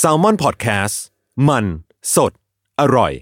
Salmon Podcast มัน สด อร่อย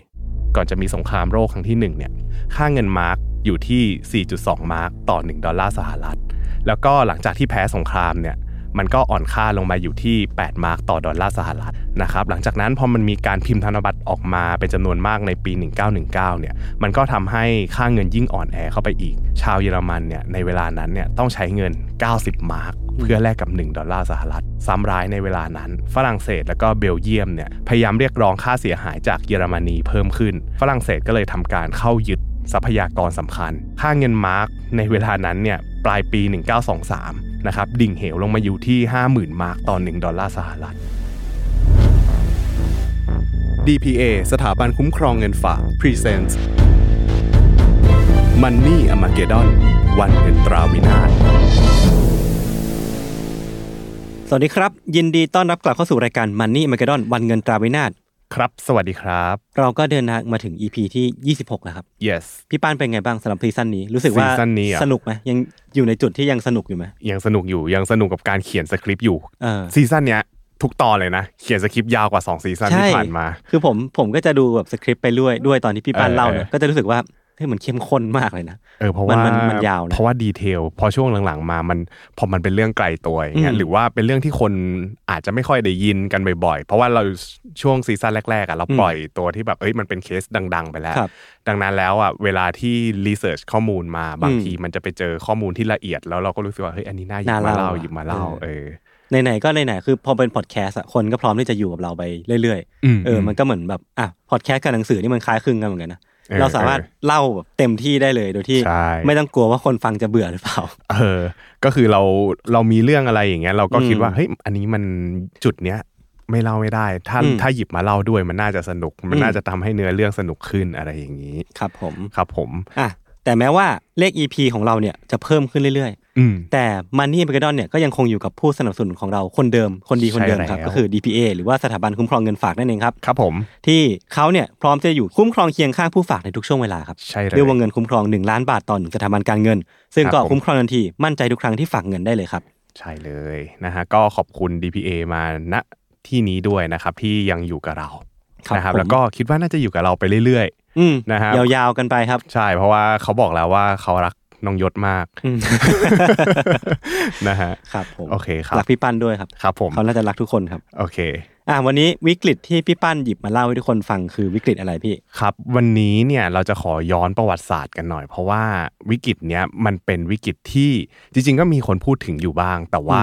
ก่อนจะมีสงครามโลกครั้งที่หนึ่งเนี่ยค่าเงินมาร์กอยู่ที่ 4.2 มาร์กต่อ 1 ดอลลาร์สหรัฐ แล้วก็หลังจากที่แพ้สงครามเนี่ย มันก็อ่อนค่าลงมาอยู่ที่ 8 มาร์กต่อดอลลาร์สหรัฐนะครับหลังจากนั้นพอมันมีการพิมพ์ธนบัตรออกมาเป็นจำนวนมากในปี 1919 เนี่ยมันก็ทำให้ค่าเงินยิ่งอ่อนแอเข้าไปอีก ชาวเยอรมันเนี่ยในเวลานั้นเนี่ยต้องใช้เงิน 90 มาร์กเพื่อแลกกับ 1 ดอลลาร์สหรัฐ ซ้ำร้ายในเวลานั้น ฝรั่งเศสแล้วก็เบลเยียมเนี่ยพยายามเรียกร้องค่าเสียหายจากเยอรมนีเพิ่มขึ้น ฝรั่งเศสก็เลยทำการเข้ายึดทรัพยากรสำคัญ ค่าเงินมาร์กในเวลานั้นเนี่ยปลายปี 1923 นะครับดิ่งเหวลงมาอยู่ที่ 50,000 มาร์กต่อ 1 ดอลลาร์สหรัฐ DPA สถาบันคุ้มครองเงินฝาก Presents Money Armageddon วันเงินตราวินาศสวัสดีครับ ยินดีต้อนรับกลับเข้าสู่รายการ Money Armageddon วันเงินตราวินาศ ครับ สวัสดีครับ เราก็เดินทางมาถึง EP ที่ 26 แล้วครับ yes พี่ปั้นเป็นไงบ้างสำหรับซีซั่นนี้ รู้สึกว่าซีซั่นนี้อะสนุกไหมยังอยู่ในจุดที่ยังสนุกอยู่ไหมยังสนุกอยู่ยังสนุกกับการเขียนสคริปต์อยู่เออซีซั่นเนี้ยทุกตอนเลยนะ เขียนสคริปต์ยาวกว่า 2 ซีซั่นที่ผ่านมา คือผมผมก็จะดูแบบสคริปต์ไปด้วยด้วยตอนที่พี่ปั้นเออเล่าเนี่ยเออก็จะรู้สึกว่า เฮ้ยมันเข้มข้นมากเลยนะเออเพราะว่ามันมันยาวนะเพราะว่า detail พอช่วงหลังๆมามันพอมันเป็นเรื่องไกลตัวอย่างเงี้ยอืมหรือว่าเป็นเรื่องที่คนอาจจะไม่ค่อยได้ยินกันบ่อยๆ เพราะว่าเราช่วงซีซั่นแรกๆอะเราปล่อยตัวที่แบบเอ้ยมันเป็นเคสดัง ๆ ไปแล้วครับดังนั้นแล้วอะเวลาที่ research ข้อมูลมาบางอืมทีมันจะไปเจอข้อมูลที่ละเอียด แล้วเราก็รู้สึกว่าเฮ้ยอันนี้น่าหยิบน่ามาเล่าเล่าอะหยิบมาเล่าเออเออไหนๆก็ไหนๆคือพอเป็นพอดแคสต์อะคนก็พร้อมที่จะอยู่กับเราไปเรื่อยอืมๆเออมันก็เหมือนแบบอะพอดแคสต์กับหนังสือนี่มันคล้ายคลึงกันเหมือนกันนะ เออเราสามารถเล่าแบบเต็มที่ได้เลยโดยที่ใช่ไม่ต้องกลัวว่าคนฟังจะเบื่อหรือเปล่า เออ ก็คือเราเรามีเรื่องอะไรอย่างเงี้ยเราก็คิดว่าอืมเฮ้ยอันนี้มันจุดเนี้ยไม่เล่าไม่ได้ ถ้าอืมถ้าหยิบมาเล่าด้วยมันน่าจะสนุก มันอืมน่าจะทำให้เนื้อเรื่องสนุกขึ้นอะไรอย่างนี้ ครับผม ครับผม อะแต่แม้ว่าเลข EP ของเราเนี่ยจะเพิ่มขึ้นเรื่อยอืมๆ แต่ Money m a g e d o n เนี่ยก็ยังคงอยู่กับผู้สนับสนุนของเราคนเดิมคนดีคนเดิมครับใช่แล้วก็คือ DPA หรือว่าสถาบันคุ้มครองเงินฝากนั่นเองครับครับผมที่เขาเนี่ยพร้อมจะอยู่คุ้มครองเคียงข้างผู้ฝากในทุกช่วงเวลาครับใช่เลยด้วยวงเงินคุ้มครอง 1 ล้านบาทต่อหนึ่งสถาบันการเงิน ซึ่งก็ครับผมคุ้มครองทันทีมั่นใจทุกครั้งที่ฝากเงินได้เลยครับ ใช่เลยนะฮะก็ขอบคุณ DPA มาณที่นี้ด้วยนะครับที่ยังอยู่กับเราครับนะครับผมแล้วก็คิดว่าน่าจะอยู่กับเราไปเรื่อยอืมนะครับยาวๆกันไปครับๆใช่เพราะว่าเขาบอกแล้วว่าเขารัก น้องยศมากอืมนะฮะครับผมโอเคครับรักพี่ปั้นด้วยครับครับผมเขาน่าจะรักทุกคนครับโอเคอะวันนี้วิกฤตที่พี่ปั้นหยิบมาเล่าให้ทุกคนฟังคือวิกฤตอะไรพี่ครับ วันนี้เนี่ยเราจะขอย้อนประวัติศาสตร์กันหน่อย เพราะว่าวิกฤตเนี้ยมันเป็นวิกฤตที่จริง ๆ ก็มีคนพูดถึงอยู่บ้าง แต่ว่า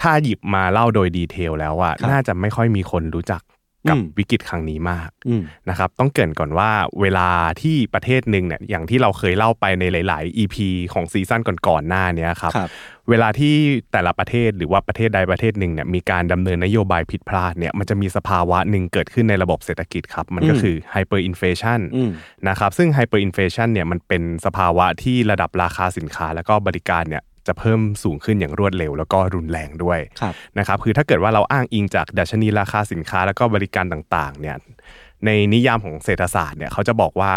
ถ้าหยิบมาเล่าโดย detail แล้วอะครับน่าจะไม่ค่อยมีคนรู้จัก กับอืมวิกฤตครั้งนี้มากอืมนะครับ ต้องเกริ่นก่อนว่าเวลาที่ประเทศหนึ่งเนี่ยอย่างที่เราเคยเล่าไปในหลาย ๆ EP ของซีซั่นก่อนๆหน้าเนี้ยครับครับเวลาที่แต่ละประเทศหรือว่าประเทศใดประเทศหนึ่งเนี่ยมีการดำเนินนโยบายผิดพลาดเนี่ยมันจะมีสภาวะหนึ่งเกิดขึ้นในระบบเศรษฐกิจครับ มันก็อืมคือ hyperinflation อืมนะครับซึ่ง hyperinflation เนี่ยมันเป็นสภาวะที่ระดับราคาสินค้า แล้วก็บริการเนี่ย จะเพิ่มสูงขึ้นอย่างรวดเร็ว แล้วก็รุนแรงด้วยครับนะครับคือถ้าเกิดว่าเราอ้างอิงจากดัชนีราคาสินค้าแล้วก็บริการต่างๆเนี่ยในนิยามของเศรษฐศาสตร์เนี่ยเขาจะบอกว่า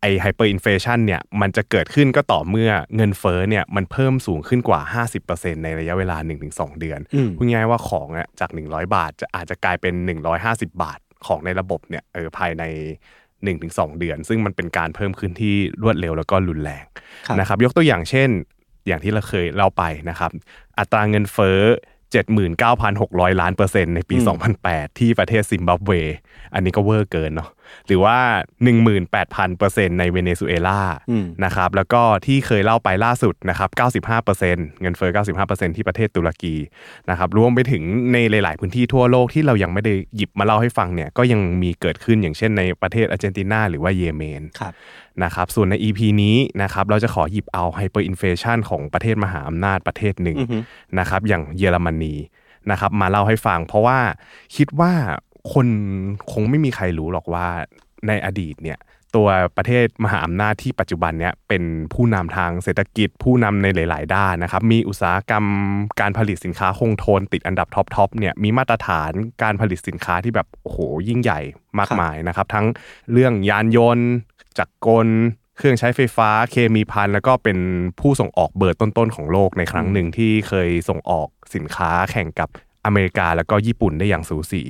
ไอ hyperinflation เนี่ยมันจะเกิดขึ้นก็ต่อเมื่อเงินเฟ้อเนี่ยมันเพิ่มสูงขึ้นกว่า 50%ในระยะเวลา 1-2 เดือนอืมพูดง่ายๆว่าของอะจาก 100 บาท จะอาจจะกลายเป็น 150 บาทของในระบบเนี่ยเออภายใน 1-2 เดือน ซึ่งมันเป็นการเพิ่มขึ้นที่รวดเร็วแล้วก็รุนแรงครับนะครับยกตัวอย่างเช่น อย่างที่เราเคยเล่าไปนะครับ อัตราเงินเฟ้อ79,600 ล้านเปอร์เซ็นต์ในปีอืม2008 ที่ประเทศซิมบับเว อันนี้ก็เวอร์เกินเนาะ หรือว่า 18,000เปอร์เซ็นต์ในเวเนซุเอลานะครับแล้วก็ที่เคยเล่าไปล่าสุดนะครับ95เปอร์เซ็นต์เงินเฟ้อ 95เปอร์เซ็นต์ที่ประเทศตุรกีนะครับรวมไปถึงในหลาย ๆ พื้นที่ทั่วโลกที่เรายังไม่ได้หยิบมาเล่าให้ฟังเนี่ยก็ยังมีเกิดขึ้นอย่างเช่นในประเทศอาร์เจนตินาหรือว่าเยเมนนะครับส่วนใน EP นี้นะครับเราจะขอหยิบเอา hyperinflation ของประเทศมหาอำนาจประเทศหนึ่งนะครับอย่างเยอรมนีนะครับมาเล่าให้ฟังเพราะว่าคิดว่า คนคงไม่มีใครรู้หรอกว่าในอดีตเนี่ยตัวประเทศมหาอำนาจที่ปัจจุบันเนี่ยเป็นผู้นำทางเศรษฐกิจ ผู้นำในหลาย ๆ ด้านนะครับมีอุตสาหกรรมการผลิตสินค้าคงทนติดอันดับท็อปๆเนี่ยมีมาตรฐานการผลิตสินค้าที่แบบโอ้โหยิ่งใหญ่มากมายนะครับทั้งเรื่องยานยนต์จักรกล เครื่องใช้ไฟฟ้าเคมีพันแล้วก็เป็นผู้ส่งออกเบอร์ต้น ๆ ของโลกในครั้งหนึ่งที่เคยส่งออกสินค้าแข่งกับ อเมริกาแล้วก็ญี่ปุ่นได้อย่างสูสี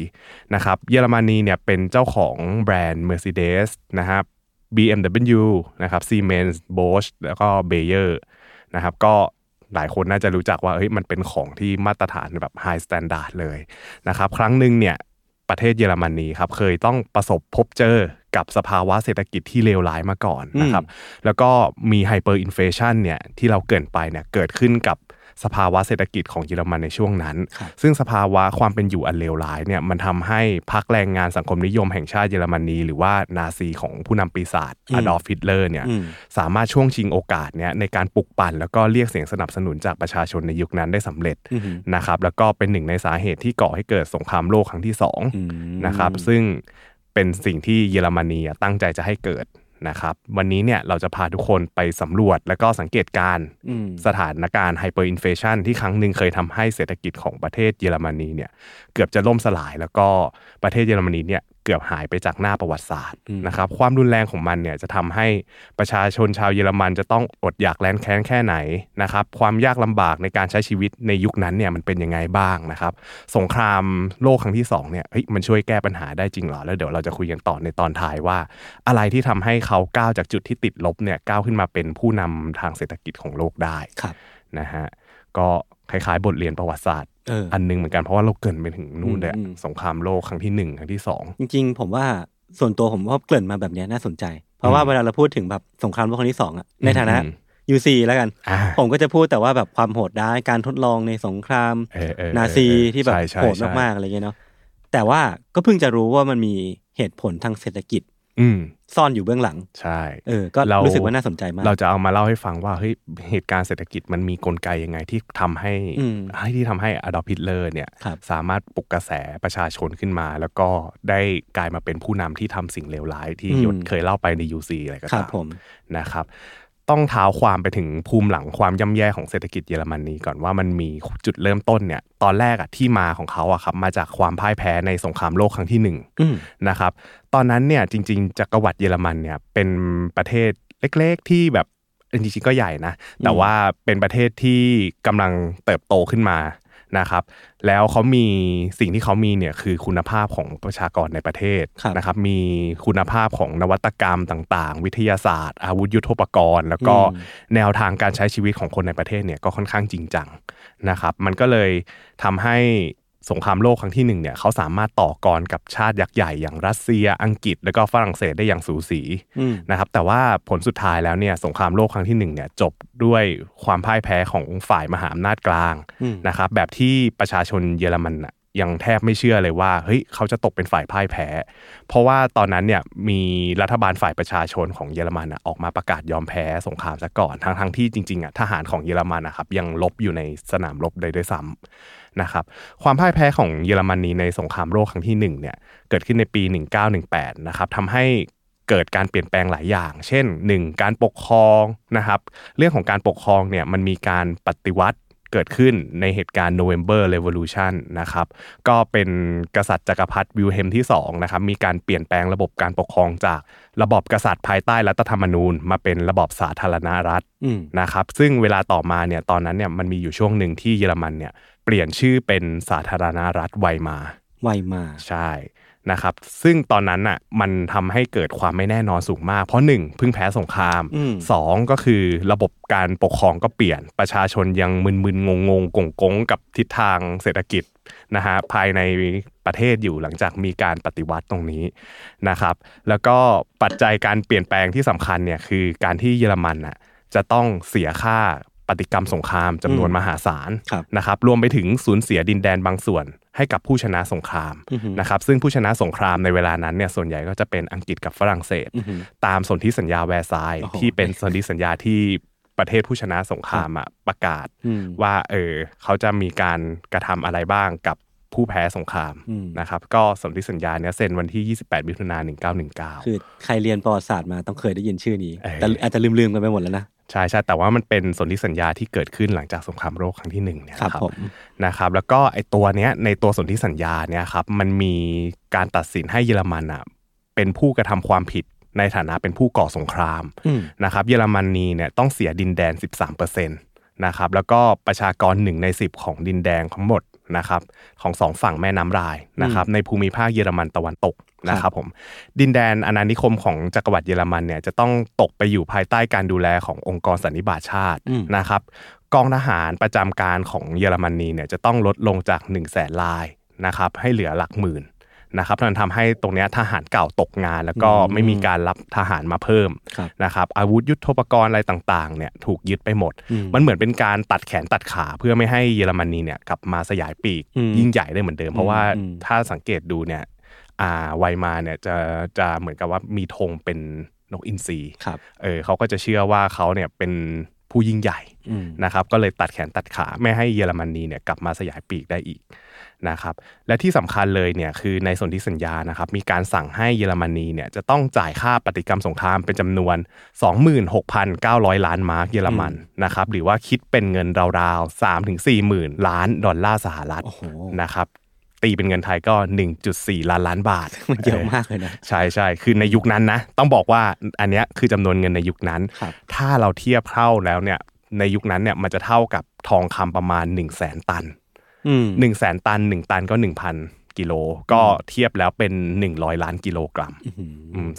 นะครับเยอรมนีเนี่ยเป็นเจ้าของแบรนด์ Mercedes นะครับ BMW นะครับ Siemens Bosch แล้วก็ Bayer นะครับก็หลายคนน่าจะรู้จักว่าเฮ้ยมันเป็นของที่มาตรฐานแบบ High Standard เลยนะครับครั้งหนึ่งเนี่ยประเทศเยอรมนีครับเคยต้องประสบพบเจอกับสภาวะเศรษฐกิจที่เลวร้ายมาก่อนนะครับแล้วก็มี hyperinflation เนี่ยที่เราเกริ่นไปเนี่ยเกิดขึ้นกับ สภาวะเศรษฐกิจของเยอรมันในช่วงนั้น ซึ่งสภาวะความเป็นอยู่อันเลวร้ายเนี่ยมันทำให้พรรคแรงงานสังคมนิยมแห่งชาติเยอรมนีหรือว่านาซีของผู้นำปีศาจอดอล์ฟฮิตเลอร์เนี่ยสามารถช่วงชิงโอกาสเนี่ยในการปลุกปั่นแล้วก็เรียกเสียงสนับสนุนจากประชาชนในยุคนั้นได้สำเร็จนะครับแล้วก็เป็นหนึ่งในสาเหตุที่ก่อให้เกิดสงครามโลกครั้งที่สองนะครับซึ่งเป็นสิ่งที่เยอรมนีตั้งใจจะให้เกิด นะครับวันนี้เนี่ยเราจะพาทุกคนไปสำรวจและก็สังเกตการสถานการณ์ hyperinflation ที่ครั้งหนึ่งเคยทำให้เศรษฐกิจของประเทศเยอรมนีเนี่ยเกือบจะล่มสลายแล้วก็ประเทศเยอรมนีเนี่ย เกือบหายไปจากหน้าประวัติศาสตร์นะครับความรุนแรงของมันเนี่ยจะทำให้ประชาชนชาวเยอรมันจะต้องอดอยากแร้นแค้นแค่ไหนนะครับความยากลำบากในการใช้ชีวิตในยุคนั้นเนี่ยมันเป็นยังไงบ้างนะครับสงครามโลกครั้งที่2เนี่ยมันช่วยแก้ปัญหาได้จริงหรอแล้วเดี๋ยวเราจะคุยกันต่อในตอนท้ายว่า อะไรที่ทำให้เขาก้าวจากจุดที่ติดลบเนี่ยก้าวขึ้นมาเป็นผู้นำทางเศรษฐกิจของโลกได้นะฮะก็คล้ายๆ บทเรียนประวัติศาสตร์ อันนึงเหมือนกันเพราะว่าเราเกินไปถึงนู่นเลยสงครามโลกครั้งที่หนึ่งครั้งที่สองจริง ๆ ผมว่าส่วนตัวผมว่าเกินมาแบบนี้น่าสนใจ เพราะว่าเวลาเราพูดถึงแบบสงครามโลกครั้งที่สองอะในฐานะยูซีแล้วกัน ผมก็จะพูดแต่ว่าแบบความโหดร้ายการทดลองในสงครามนาซีที่แบบโหดมากๆอะไรเงี้ยเนาะแต่ว่าก็เพิ่งจะรู้ว่ามันมีเหตุผลทางเศรษฐกิจ อืมซ่อนอยู่เบื้องหลัง ใช่ เออ ก็รู้สึกว่าน่าสนใจมาก เราจะเอามาเล่าให้ฟังว่าเฮ้ยเหตุการณ์เศรษฐกิจมันมีกลไกยังไงที่ทำให้ให้ที่ทำให้อดอล์ฟฮิตเลอร์เนี่ย สามารถปลุกกระแสประชาชนขึ้นมา แล้วก็ได้กลายมาเป็นผู้นำที่ทำสิ่งเลวร้ายที่ยศเคยเล่าไปในยูซีอะไรก็ตามนะครับ ต้องเท้าความไปถึงภูมิหลังความย่ำแย่ของเศรษฐกิจเยอรมนนีก่อนว่ามันมีจุดเริ่มต้นเนี่ยตอนแรกอะที่มาของเขาอะครับมาจากความพ่ายแพ้ในสงครามโลกครั้งที่หนึ่งนะครับตอนนั้นเนี่ยจริง ๆจักรวรรดิเยอรมันเนี่ยเป็นประเทศเล็กๆที่แบบจริงๆก็ใหญ่นะแต่ว่าเป็นประเทศที่กำลังเติบโตขึ้นมา นะครับ แล้วเขามีสิ่งที่เขามีเนี่ยคือคุณภาพของประชากรในประเทศนะครับ มีคุณภาพของนวัตกรรมต่าง ๆ วิทยาศาสตร์ อาวุธยุโทโธปกรณ์ แล้วก็แนวทางการใช้ชีวิตของคนในประเทศเนี่ยก็ค่อนข้างจริงจังนะครับ มันก็เลยทำให้ สงครามโลกครั้งที่หนึ่งเนี่ยเขาสามารถต่อกรกับชาติยักษ์ใหญ่อย่างรัสเซีย อังกฤษ แล้วก็ฝรั่งเศสได้อย่างสูสีนะครับแต่ว่าผลสุดท้ายแล้วเนี่ยสงครามโลกครั้งที่หนึ่งเนี่ยจบด้วยความพ่ายแพ้ของฝ่ายมหาอำนาจกลางนะครับแบบที่ประชาชนเยอรมัน ยังแทบไม่เชื่อเลยว่าเฮ้ยเขาจะตกเป็นฝ่ายพ่ายแพ้ เพราะว่าตอนนั้นเนี่ยมีรัฐบาลฝ่ายประชาชนของเยอรมันออกมาประกาศยอมแพ้สงครามซะก่อนทั้งทั้งที่จริงๆอะทหารของเยอรมันนะครับยังลบอยู่ในสนามรบได้ด้วยซ้ำนะครับความพ่ายแพ้ของเยอรมนีในสงครามโลกครั้งที่1เนี่ยเกิดขึ้นในปี 1918นะครับทำให้เกิดการเปลี่ยนแปลงหลายอย่าง เช่น 1. การปกครองนะครับ เรื่องของการปกครองเนี่ยมันมีการปฏิวัติ เกิดขึ้นในเหตุการณ์ November Revolution นะครับก็เป็นกษัตริย์จักรพรรดิวิลเฮมที่2นะครับมีการเปลี่ยนแปลงระบบการปกครองจากระบอบกษัตริย์ภายใต้รัฐธรรมนูญ มาเป็นระบอบสาธารณรัฐนะครับซึ่งเวลาต่อมาเนี่ยตอนนั้นเนี่ยมันมีอยู่ช่วงหนึ่งที่เยอรมันเนี่ยเปลี่ยนชื่อเป็นสาธารณรัฐไวมาไวมาใช่ นะครับซึ่งตอนนั้นอะมันทำให้เกิดความไม่แน่นอนสูงมาก เพราะหนึ่งเพิ่งแพ้สงครามสองก็คือระบบการปกครองก็เปลี่ยนประชาชนยังมึนๆงงๆกงกงกับทิศทางเศรษฐกิจนะฮะภายในประเทศอยู่หลังจากมีการปฏิวัติตรงนี้นะครับ แล้วก็ปัจจัยการเปลี่ยนแปลงที่สำคัญเนี่ยคือการที่เยอรมันอะจะต้องเสียค่า ปฏิกรรมสงครามจำนวนมหาศาลนะครับรวมไปถึงสูญเสียดินแดนบางส่วน ให้กับผู้ชนะสงครามนะครับซึ่งผู้ชนะสงครามในเวลานั้นเนี่ยส่วนใหญ่ก็จะเป็นอังกฤษกับฝรั่งเศส ตามสนธิสัญญาแวร์ซายที่เป็นสนธิสัญญาที่ประเทศผู้ชนะสงครามอะประกาศว่าเออเขาจะมีการกระทำอะไรบ้างกับผู้แพ้สงครามนะครับก็สนธิสัญญาเนี้ยเซ็นวันที่ 28 มิถุนายน1919 คือใครเรียนประวัติศาสตร์มาต้องเคยได้ยินชื่อนี้ แต่อาจจะลืมๆกันไปหมดแล้วนะ ใช่ใช่แต่ว่ามันเป็นสนธิสัญญาที่เกิดขึ้นหลังจากสงครามโลกครั้งที่หนึ่งเนี่ยครับนะครับ แล้วก็ไอตัวเนี้ยในตัวสนธิสัญญาเนี่ยครับมันมีการตัดสินให้เยอรมันอะเป็นผู้กระทำความผิดในฐานะเป็นผู้ก่อสงครามนะครับ เยอรมนีเนี่ยต้องเสียดินแดน 13%นะครับแล้วก็ประชากรหนึ่งใน 10 ของดินแดนทั้งหมด นะครับของสองฝั่งแม่น้ำรายนะครับในภูมิภาคเยอรมันตะวันตกนะครับผมดินแดนอาณานิคมของจักรวรรดิเยอรมันเนี่ยจะต้องตกไปอยู่ภายใต้การดูแลขององค์กรสันนิบาตชาตินะครับกองทหารประจำการของเยอรมนีเนี่ยจะต้องลดลงจาก1นึ่งแสนลายนะครับให้เหลือหลักหมื่น นะครับมันทำให้ตรงนี้ทหารเก่าตกงาน แล้วก็ไม่มีการรับทหารมาเพิ่มนะครับอาวุธยุทโธปกรณ์อะไรต่างๆเนี่ยถูกยึดไปหมด มันเหมือนเป็นการตัดแขนตัดขาเพื่อไม่ให้เยอรมนีเนี่ยกลับมาสยายปีกยิ่งใหญ่ได้เหมือนเดิม เพราะว่าถ้าสังเกตดูเนี่ยอ่าไวมาเนี่ยจะจะเหมือนกับว่ามีธงเป็นนกอินทรีเออเขาก็จะเชื่อว่าเขาเนี่ยเป็นผู้ยิ่งใหญ่นะครับก็เลยตัดแขนตัดขาไม่ให้เยอรมนีเนี่ยกลับมาสยายปีกได้อีก นะครับและที่สำคัญเลยเนี่ยคือในสนธิสัญญานะครับมีการสั่งให้เยอรมนีเนี่ยจะต้องจ่ายค่าปฏิกรรมสงครามเป็นจำนวน 26,900 ล้านมาร์กเยอรมันนะครับหรือว่าคิดเป็นเงินราวๆ3ถึง4หมื่นล้านดอลลาร์สหรัฐนะครับตีเป็นเงินไทยก็ 1.4 ล้านล้านบาทมันเยอะมากเลยนะใช่ใช่คือในยุคนั้นนะต้องบอกว่าอันนี้คือจำนวนเงินในยุคนั้น ถ้าเราเทียบเท่าแล้วเนี่ยในยุคนั้นเนี่ยมันจะเท่ากับทองคำประมาณ 1 0 0 0 0แสนตัน หนึ่งแสนตันหนึ่งตันก็หนึ่งพันกิโลก็เทียบแล้วเป็นหนึ่งร้อยล้านกิโลกรัม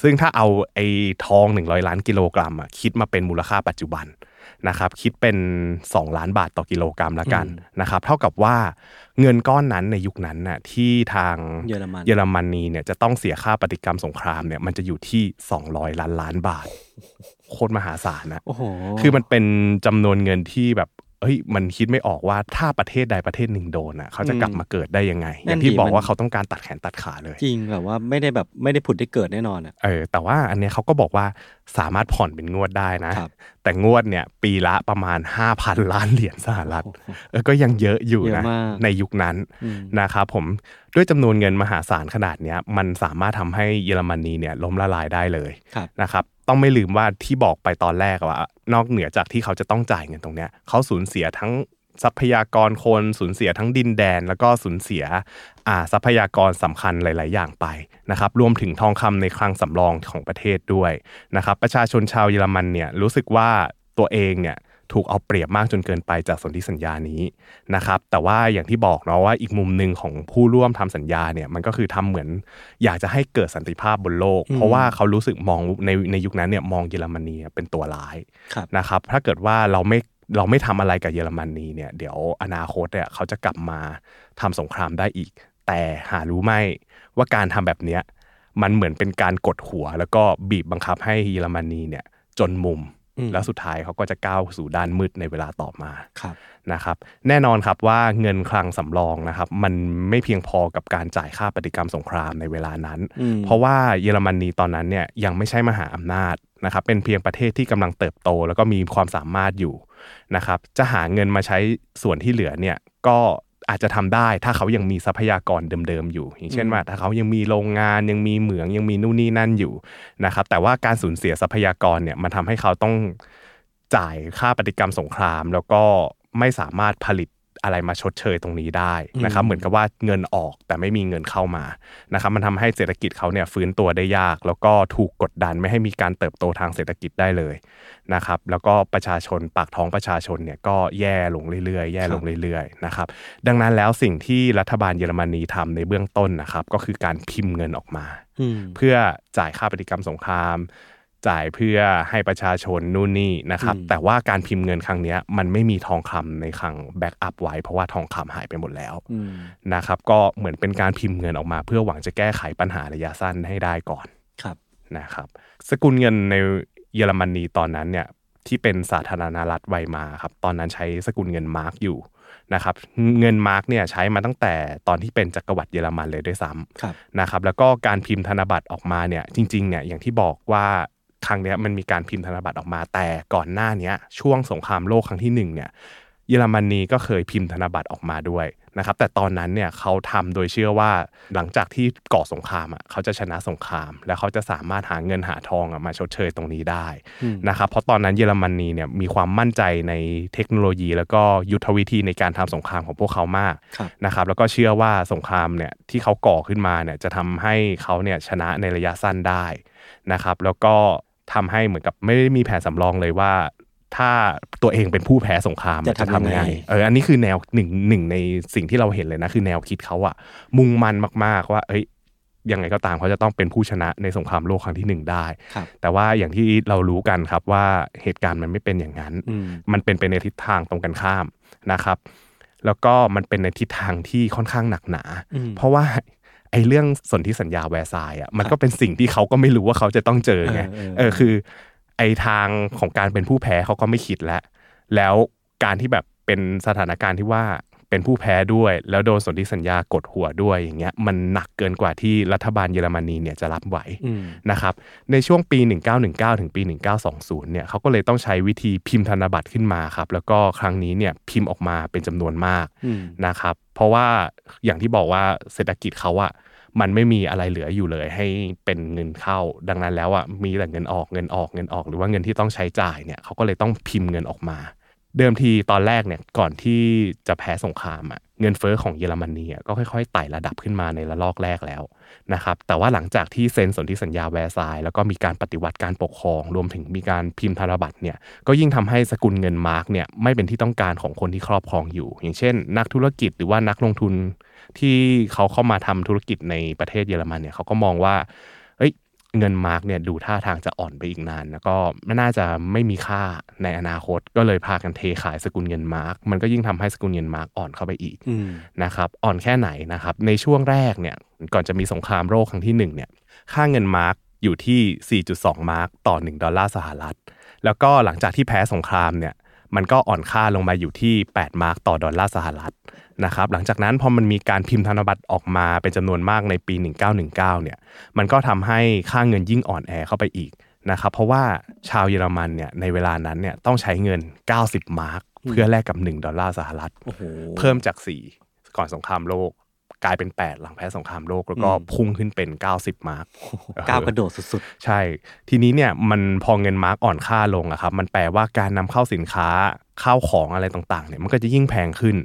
ซึ่งถ้าเอาไอ้ทองหนึ่งร้อยล้านกิโลกรัมอะคิดมาเป็นมูลค่าปัจจุบันนะครับคิดเป็น 2 ล้านบาทต่อกิโลกรัมแล้วกันนะครับเท่ากับว่าเงินก้อนนั้นในยุคนั้นน่ะที่ทางเยอรมันเยอรมนีเนี่ยจะต้องเสียค่าปฏิกรรมสงครามเนี่ยมันจะอยู่ที่ 200 ล้านล้านบาท โคตรมหาศาลนะคือมันเป็นจำนวนเงินที่แบบ เฮ้ยมันคิดไม่ออกว่าถ้าประเทศใดประเทศหนึ่งโดนอะเขาจะกลับมาเกิดได้ยังไง อย่างที่บอกว่าเขาต้องการตัดแขนตัดขาเลย จริงแบบว่าไม่ได้แบบไม่ได้ผุดได้เกิดแน่นอนอะเออแต่ว่าอันนี้เขาก็บอกว่าสามารถผ่อนเป็นงวดได้นะ แต่งวดเนี่ยปีละประมาณ 5,000 ล้านเหรียญสหรัฐเออก็ยังเยอะอยู่นะในยุคนั้นนะครับผมด้วยจำนวนเงินมหาศาลขนาดนี้มันสามารถทำให้เยอรมนีเนี่ยล้มละลายได้เลยนะครับ ต้องไม่ลืมว่าที่บอกไปตอนแรกว่านอกเหนือจากที่เขาจะต้องจ่ายเงินตรงเนี้ยเขาสูญเสียทั้งทรัพยากรคนสูญเสียทั้งดินแดน แล้วก็สูญเสียทรัพยากรสำคัญหลาย ๆ อย่างไปนะครับรวมถึงทองคำในคลังสำรองของประเทศด้วยนะครับประชาชนชาวเยอรมันเนี่ยรู้สึกว่าตัวเองเนี่ย ถูกเอาเปรียบมากจนเกินไปจากสนธิสัญญานี้นะครับแต่ว่าอย่างที่บอกเนาะว่าอีกมุมหนึ่งของผู้ร่วมทำสัญญาเนี่ยมันก็คือทำเหมือน อยากจะให้เกิดสันติภาพบนโลก เพราะว่าเขารู้สึกมองในในยุคนั้นเนี่ยมองเยอรมนีเป็นตัวร้ายนะครับถ้าเกิดว่าเราไม่เราไม่ทำอะไรกับเยอรมนีเนี่ยเดี๋ยวอนาคตเนี่ยเขาจะกลับมาทำสงครามได้อีก แต่หารู้ไหมว่าการทำแบบเนี้ยมันเหมือนเป็นการกดหัว แล้วก็บีบบังคับให้เยอรมนีเนี่ยจนมุม แล้วสุดท้ายเขาก็จะก้าวสู่ด้านมืดในเวลาต่อมานะครับ แน่นอนครับว่าเงินคลังสำรองนะครับ มันไม่เพียงพอกับการจ่ายค่าปฏิกรรมสงครามในเวลานั้น เพราะว่าเยอรมนีตอนนั้นเนี่ยยังไม่ใช่มหาอำนาจนะครับ เป็นเพียงประเทศที่กำลังเติบโต แล้วก็มีความสามารถอยู่นะครับ จะหาเงินมาใช้ส่วนที่เหลือเนี่ยก็ อาจจะทำได้ถ้าเขายังมีทรัพยากรเดิมๆอยู่ อย่างเช่นว่าถ้าเขายังมีโรงงานยังมีเหมืองยังมีนู่นนี่นั่นอยู่นะครับแต่ว่าการสูญเสียทรัพยากรเนี่ยมันทำให้เขาต้องจ่ายค่าปฏิกรรมสงคราม แล้วก็ไม่สามารถผลิต อะไรมาชดเชยตรงนี้ได้นะครับเหมือนกับว่าเงินออกแต่ไม่มีเงินเข้ามานะครับมันทำให้เศรษฐกิจเขาเนี่ยฟื้นตัวได้ยาก แล้วก็ถูกกดดันไม่ให้มีการเติบโตทางเศรษฐกิจได้เลยนะครับแล้วก็ประชาชนปากท้องประชาชนเนี่ยก็แย่ลงเรื่อยๆ แย่ลงเรื่อยๆนะครับดังนั้นแล้วสิ่งที่รัฐบาลเยอรมนีทำในเบื้องต้นนะครับก็คือการพิมพ์เงินออกมา เพื่อจ่ายค่าปฏิกรรมสงคราม จ่ายเพื่อให้ประชาชนนู่นนี่นะครับ แต่ว่าการพิมพ์เงินครั้งนี้มันไม่มีทองคำในคลัง backup ไว้ เพราะว่าทองคำหายไปหมดแล้วนะครับ ก็เหมือนเป็นการพิมพ์เงินออกมา เพื่อหวังจะแก้ไขปัญหาระยะสั้นให้ได้ก่อนครับนะครับ สกุลเงินในเยอรมนีตอนนั้นเนี่ยที่เป็นสาธารณรัฐไวมาร์ครับ ตอนนั้นใช้สกุลเงินมาร์กอยู่นะครับเงินมาร์กเนี่ยใช้มาตั้งแต่ตอนที่เป็นจักรวรรดิเยอรมันเลยด้วยซ้ำนะครับแล้วก็การพิมพ์ธนบัตรออกมาเนี่ยจริงๆเนี่ยอย่างที่บอกว่า ครั้งนี้มันมีการพิมพ์ธนบัตรออกมา แต่ก่อนหน้านี้ช่วงสงครามโลกครั้งที่1เนี่ยเยอรมนีก็เคยพิมพ์ธนบัตรออกมาด้วยนะครับแต่ตอนนั้นเนี่ยเขาทำโดยเชื่อว่าหลังจากที่ก่อสงครามอะเขาจะชนะสงคราม แล้วเขาจะสามารถหาเงินหาทองมาชดเชยตรงนี้ได้นะครับเพราะตอนนั้นเยอรมนีเนี่ยมีความมั่นใจในเทคโนโลยี แล้วก็ยุทธวิธีในการทำสงครามของพวกเขามากนะครับแล้วก็เชื่อว่าสงครามเนี่ยที่เขาก่อขึ้นมาเนี่ยจะทำให้เขาเนี่ยชนะในระยะสั้นได้นะครับแล้วก็ ทำให้เหมือนกับไม่ได้มีแผนสำรองเลยว่า ถ้าตัวเองเป็นผู้แพ้สงครามจะทำไงเอออันนี้คือแนวหนึ่งหนึ่งในสิ่งที่เราเห็นเลยนะคือแนวคิดเขาอะมุ่งมั่นมาก ๆ ว่า เอ้ยยังไงก็ตามเขาจะต้องเป็นผู้ชนะในสงครามโลกครั้งที่หนึ่งได้ แต่ว่าอย่างที่เรารู้กันครับว่าเหตุการณ์มันไม่เป็นอย่างนั้น มันเป็นไปในทิศทางตรงกันข้ามนะครับ แล้วก็มันเป็นในทิศทางที่ค่อนข้างหนักหนา เพราะว่าไอ้เรื่องสนธิสัญญาแวร์ซายอะมันก็เป็นสิ่งที่เขาก็ไม่รู้ว่าเขาจะต้องเจอไงเออคือ ไอ้ทางของการเป็นผู้แพ้เขาก็ไม่คิดแล้ว แล้วการที่แบบเป็นสถานการณ์ที่ว่าเป็นผู้แพ้ด้วย แล้วโดนสนธิสัญญากดหัวด้วยอย่างเงี้ยมันหนักเกินกว่าที่รัฐบาลเยอรมนีเนี่ยจะรับไหวนะครับในช่วงปี 1919 ถึงปี 1920 เนี่ยเขาก็เลยต้องใช้วิธีพิมพ์ธนบัตรขึ้นมาครับแล้วก็ครั้งนี้เนี่ยพิมพ์ออกมาเป็นจำนวนมากนะครับเพราะว่าอย่างที่บอกว่าเศรษฐกิจเขาอะ มันไม่มีอะไรเหลืออยู่เลย ให้เป็นเงินเข้า ดังนั้นแล้วอะมีแต่เงินออกเงินออกเงินออก หรือว่าเงินที่ต้องใช้จ่ายเนี่ยเขาก็เลยต้องพิมพ์เงินออกมา เดิมทีตอนแรกเนี่ยก่อนที่จะแพ้สงครามอะเงินเฟอ้อของเยอรมนีก็ค่อยๆไต่ระดับขึ้นมาในระลอกแรกแล้วนะครับแต่ว่าหลังจากที่เซ็นสนธิสัญญาแวร์ซาย แล้วก็มีการปฏิวัติการปกครอง รวมถึงมีการพิมพ์ธนบัตรเนี่ยก็ยิ่งทำให้สกุลเงินมาร์กเนี่ยไม่เป็นที่ต้องการของคนที่ครอบครองอยู่ อย่างเช่น นักธุรกิจหรือว่านักลงทุน ที่เขาเข้ามาทำธุรกิจในประเทศเยอรมันเนี่ยเขาก็มองว่าเงินมาร์กเนี่ยดูท่าทางจะอ่อนไปอีกนาน แล้วก็ไม่น่าจะไม่มีค่าในอนาคตก็เลยพากันเทขายสกุลเงินมาร์กมันก็ยิ่งทำให้สกุลเงินมาร์กอ่อนเข้าไปอีกนะครับอ่อนแค่ไหนนะครับในช่วงแรกเนี่ยก่อนจะมีสงครามโลกครั้งที่1เนี่ยค่าเงินมาร์กอยู่ที่ 4.2 มาร์กต่อ 1 ดอลลาร์สหรัฐ แล้วก็หลังจากที่แพ้สงครามเนี่ยมันก็อ่อนค่าลงมาอยู่ที่ 8 มาร์กต่อดอลลาร์สหรัฐ นะครับหลังจากนั้นพอมันมีการพิมพ์ธนบัตรออกมาเป็นจำนวนมากในปี 1919เนี่ยมันก็ทำให้ค่าเงินยิ่งอ่อนแอเข้าไปอีกนะครับเพราะว่าชาวเยอรมันเนี่ยในเวลานั้นเนี่ยต้องใช้เงิน 90 มาร์กเพื่อแลกกับ 1 ดอลลาร์สหรัฐเพิ่มจาก 4 ก่อนสงครามโลกกลายเป็น 8 หลังแพ้สงครามโลกแล้วก็พุ่งขึ้นเป็น 90 มาร์กก้าวกระโดดสุดๆ ใช่ ทีนี้เนี่ยมันพอเงินมาร์กอ่อนค่าลงอะครับ มันแปลว่าการนำเข้าสินค้า ข้าวของอะไรต่างๆเนี่ยมันก็จะยิ่งแพงขึ้น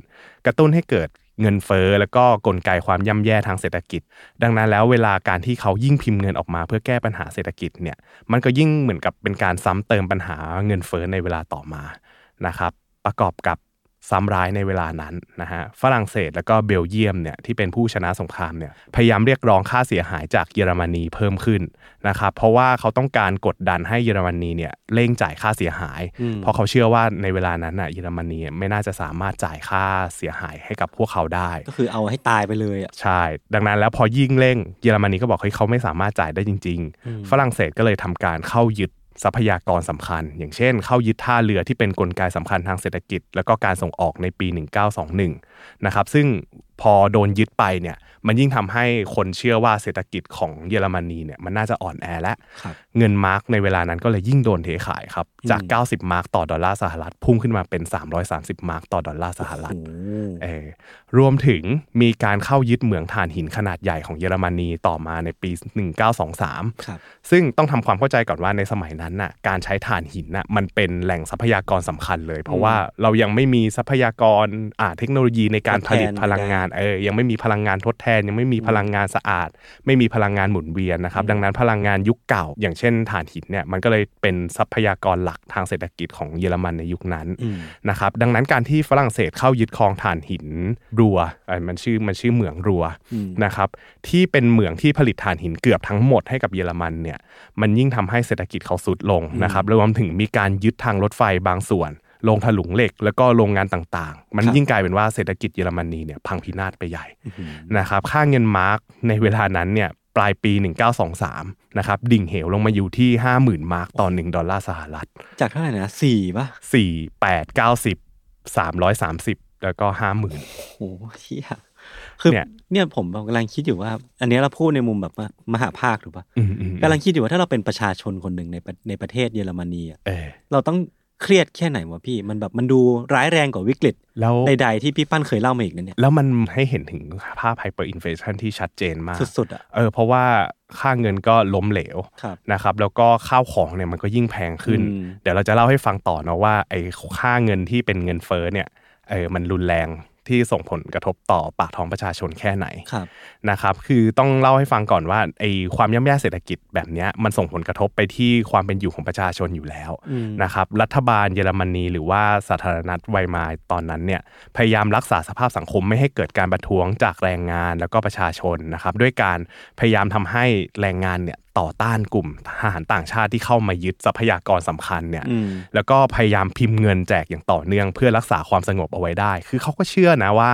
กระตุ้นให้เกิดเงินเฟ้อแล้วก็กลไกความย่ำแย่ทางเศรษฐกิจ ดังนั้นแล้วเวลาการที่เขายิ่งพิมพ์เงินออกมา เพื่อแก้ปัญหาเศรษฐกิจเนี่ยมันก็ยิ่งเหมือนกับเป็นการซ้ำเติมปัญหาเงินเฟ้อในเวลาต่อมานะครับ ประกอบกับ ซ้ำร้ายในเวลานั้นนะฮะฝรั่งเศสแล้วก็เบลเยียมเนี่ยที่เป็นผู้ชนะสงครามเนี่ยพยายามเรียกร้องค่าเสียหายจากเยอรมนีเพิ่มขึ้นนะครับเพราะว่าเขาต้องการกดดันให้เยอรมนีเนี่ยเร่งจ่ายค่าเสียหาย เพราะเขาเชื่อว่าในเวลานั้นอะเยอรมนีไม่น่าจะสามารถจ่ายค่าเสียหายให้กับพวกเขาได้ ก็คือเอาให้ตายไปเลยอะใช่ ดังนั้นแล้วพอยิ่งเร่งเยอรมนีก็บอกเฮ้ยเขาไม่สามารถจ่ายได้จริง ๆ ฝรั่งเศสก็เลยทำการเข้ายึด ทรัพยากรสำคัญ อย่างเช่น เข้ายึดท่าเรือที่เป็นกลไกสำคัญทางเศรษฐกิจ แล้วก็การส่งออกในปี 1921 นะครับซึ่งพอโดนยึดไปเนี่ยมันยิ่งทำให้คนเชื่อว่าเศรษฐกิจของเยอรมนีเนี่ยมันน่าจะอ่อนแอและเงินมาร์กในเวลานั้นก็เลยยิ่งโดนเทขายครับ จาก 90 มาร์กต่อดอลลาร์สหรัฐ พุ่งขึ้นมาเป็น 330 มาร์กต่อดอลลาร์สหรัฐเออรวมถึงมีการเข้ายึดเหมืองถ่านหินขนาดใหญ่ของเยอรมนีต่อมาในปี 1923 ซึ่งต้องทำความเข้าใจก่อนว่าในสมัยนั้นน่ะการใช้ถ่านหินน่ะมันเป็นแหล่งทรัพยากรสำคัญเลย เพราะว่าเรายังไม่มีทรัพยากรอ่าเทคโนโลยีในการผลิตพลังงานเออยังไม่มีพลังงานทดแทน ยังไม่มีพลังงานสะอาด ไม่มีพลังงานหมุนเวียนนะครับดังนั้นพลังงานยุคเก่า อย่างเช่นถ่านหินเนี่ยมันก็เลยเป็นทรัพยากรหลักทางเศรษฐกิจของเยอรมันในยุคนั้นนะครับดังนั้นการที่ฝรั่งเศสเข้ายึดครองถ่านหินรัวมันชื่อมันชื่อเหมืองรัวนะครับที่เป็นเหมืองที่ผลิตถ่านหินเกือบทั้งหมดให้กับเยอรมันเนี่ยมันยิ่งทำให้เศรษฐกิจเขาสุดลงนะครับรวมถึงมีการยึดทางรถไฟบางส่วน โรงถลุงเหล็ก แล้วก็โรงงานต่างๆ มันยิ่งกลายเป็นว่าเศรษฐกิจเยอรมนีเนี่ยพังพินาศไปใหญ่นะครับค่าเงินมาร์กในเวลานั้นเนี่ยปลายปี 1923 นะครับ ดิ่งเหวลงมาอยู่ที่ 50,000 มาร์กต่อ 1 ดอลลาร์สหรัฐ จากเท่าไหร่นะสี่ป่ะสี่แปดเก้าสิบสามร้อยสามสิบแล้วก็ห้าหมื่นโอ้เชี่ยคือเนี่ยผมกำลังคิดอยู่ว่า อันนี้เราพูดในมุมแบบมหภาคหรือปะกำลังคิดอยู่ว่าถ้าเราเป็นประชาชนคนหนึ่งในในประเทศเยอรมนีอะเราต้อง เครียดแค่ไหนวะพี่ มันแบบมันดูร้ายแรงกว่าวิกฤตแล้วใดๆที่พี่ปั้นเคยเล่ามาอีกนั่นเนี่ย แล้วมันให้เห็นถึงภาพ hyperinflation ที่ชัดเจนมาก สุดๆอะเออเพราะว่าค่าเงินก็ล้มเหลวนะครับแล้วก็ข้าวของเนี่ยมันก็ยิ่งแพงขึ้น เดี๋ยวเราจะเล่าให้ฟังต่อนะว่าไอ้ค่าเงินที่เป็นเงินเฟ้อเนี่ยเออมันรุนแรง ที่ส่งผลกระทบต่อปากท้องประชาชนแค่ไหนครับนะครับ คือต้องเล่าให้ฟังก่อนว่าไอ้ความย่ำแย่เศรษฐกิจแบบเนี้ยมันส่งผลกระทบไปที่ความเป็นอยู่ของประชาชนอยู่แล้วนะครับ รัฐบาลเยอรมนีหรือว่าสาธารณรัฐไวมายตอนนั้นเนี่ยพยายามรักษาสภาพสังคมไม่ให้เกิดการประท้วงจากแรงงานแล้วก็ประชาชนนะครับ ด้วยการพยายามทำให้แรงงานเนี่ยต่อต้านกลุ่มทหารต่างชาติที่เข้ามายึดทรัพยากรสำคัญเนี่ยแล้วก็พยายามพิมพ์เงินแจกอย่างต่อเนื่อง เพื่อรักษาความสงบเอาไว้ได้ คือเขาก็เชื่อนะว่า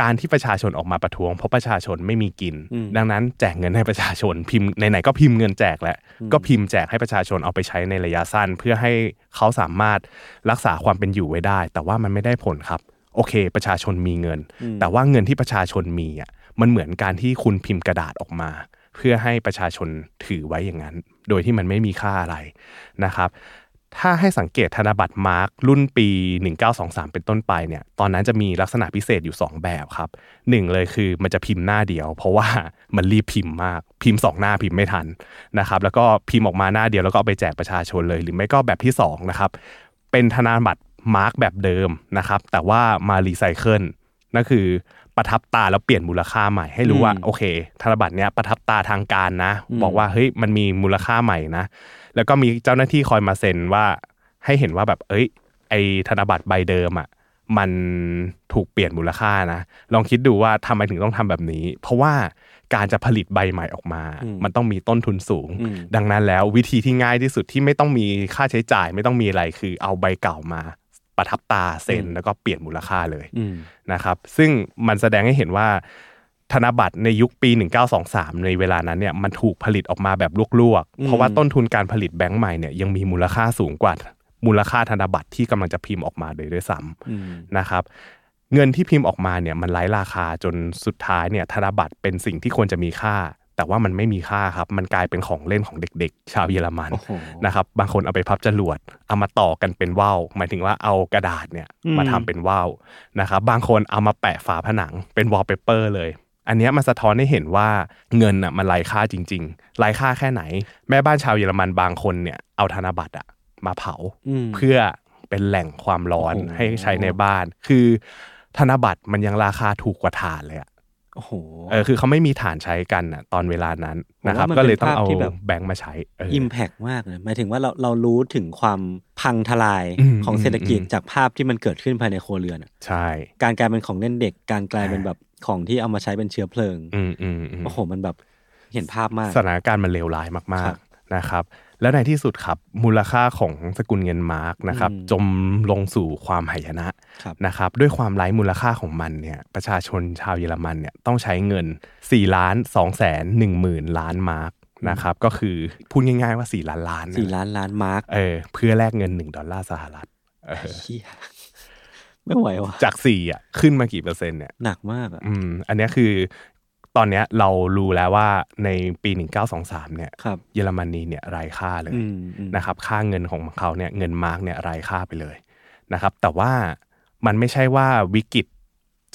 การที่ประชาชนออกมาประท้วง เพราะประชาชนไม่มีกิน ดังนั้นแจกเงินให้ประชาชนพิมพ์ไหนๆก็พิมพ์เงินแจกแล้วก็พิมพ์แจกให้ประชาชนเอาไปใช้ในระยะสั้น เพื่อให้เขาสามารถรักษาความเป็นอยู่ไว้ได้ แต่ว่ามันไม่ได้ผลครับโอเค ประชาชนมีเงิน แต่ว่าเงินที่ประชาชนมีอะมันเหมือนการที่คุณพิมพ์กระดาษออกมา เพื่อให้ประชาชนถือไว้อย่างนั้น โดยที่มันไม่มีค่าอะไรนะครับ ถ้าให้สังเกตธนบัตรมาร์กรุ่นปี 1923 เป็นต้นไปเนี่ยตอนนั้นจะมีลักษณะพิเศษอยู่ 2 แบบครับหนึ่งเลยคือมันจะพิมพ์หน้าเดียว เพราะว่ามันรีบพิมพ์มากพิมพ์ 2 หน้าพิมพ์ไม่ทันนะครับแล้วก็พิมพ์ออกมาหน้าเดียวแล้วก็เอาไปแจกประชาชนเลย หรือไม่ก็แบบที่2นะครับเป็นธนบัตรมาร์กแบบเดิมนะครับแต่ว่ามารีไซเคิลนั่นคือ ประทับตาแล้วเปลี่ยนมูลค่าใหม่ให้รู้ว่าโอเคธนบัตรเนี้ยประทับตาทางการนะ บอกว่าเฮ้ยมันมีมูลค่าใหม่นะ แล้วก็มีเจ้าหน้าที่คอยมาเซ็นว่าให้เห็นว่าแบบเอ้ย ไอธนบัตรใบเดิมอะมันถูกเปลี่ยนมูลค่านะ ลองคิดดูว่าทำไมถึงต้องทำแบบนี้ เพราะว่าการจะผลิตใบใหม่ออกมา มันต้องมีต้นทุนสูง ดังนั้นแล้ววิธีที่ง่ายที่สุดที่ไม่ต้องมีค่าใช้จ่ายไม่ต้องมีอะไรคือเอาใบเก่ามา ประทับตาเซ็นแล้วก็เปลี่ยนมูลค่าเลยนะครับ ซึ่งมันแสดงให้เห็นว่าธนบัตรในยุคปี 1923 ในเวลานั้นเนี่ยมันถูกผลิตออกมาแบบลวกๆ เพราะว่าต้นทุนการผลิตแบงก์ใหม่เนี่ยยังมีมูลค่าสูงกว่ามูลค่าธนบัตรที่กำลังจะพิมพ์ออกมาโดยด้วยซ้ำนะครับ เงินที่พิมพ์ออกมาเนี่ยมันไร้ราคาจนสุดท้ายเนี่ยธนบัตรเป็นสิ่งที่ควรจะมีค่า แต่ว่ามันไม่มีค่าครับ มันกลายเป็นของเล่นของเด็กๆ ชาวเยอรมันนะครับ บางคนเอาไปพับจรวด เอามาต่อกันเป็นว่าว หมายถึงว่าเอากระดาษเนี่ยมาทำเป็นว่าวนะครับ บางคนเอามาแปะฝาผนังเป็นวอลเปเปอร์เลย อันนี้มันสะท้อนให้เห็นว่าเงินอะมันไร้ค่าจริงๆไร้ค่าแค่ไหน แม่บ้านชาวเยอรมันบางคนเนี่ยเอาธนบัตรอะมาเผาเพื่อเป็นแหล่งความร้อนให้ใช้ในบ้าน คือธนบัตรมันยังราคาถูกกว่าถ่านเลยอะ โอ้โหเออคือเขาไม่มีฐานใช้กันอะตอนเวลานั้นนะครับก็เลยต้องเอาแบงค์มาใช้อิมแพกมากเลยหมายถึงว่าเราเรารู้ถึงความพังทลายของเศรษฐกิจจากภาพที่มันเกิดขึ้นภายในครัวเรือนใช่ การกลายเป็นของเล่นเด็ก การกลายเป็นแบบของที่เอามาใช้เป็นเชื้อเพลิงอืมอืมโอ้โหมันแบบเห็นภาพมากสถานการณ์มันเลวร้ายมากๆนะครับ แล้วในที่สุดครับมูลค่าของสกุลเงินมาร์กนะครับจมลงสู่ความหายนะนะครับด้วยความไร้มูลค่าของมันเนี่ยประชาชนชาวเยอรมันเนี่ยต้องใช้เงิน4ล้าน2แสน1หมื่นล้านมาร์กนะครับก็คือพูดง่ายๆว่า 4 ล้านล้าน4ล้านล้านมาร์กเออเพื่อแลกเงิน 1 ดอลลาร์สหรัฐเออไม่ไหวว่ะจากสี่อะขึ้นมากี่เปอร์เซ็นต์เนี่ยหนักมากอะอืมอันนี้คือ ตอนนี้เรารู้แล้วว่าในปี 1923เนี่ยเยอรมนีเนี่ยไร้ค่าเลยนะครับค่าเงินของเขาเนี่ยเงินมาร์กเนี่ยไร้ค่าไปเลยนะครับ แต่ว่ามันไม่ใช่ว่าวิกฤต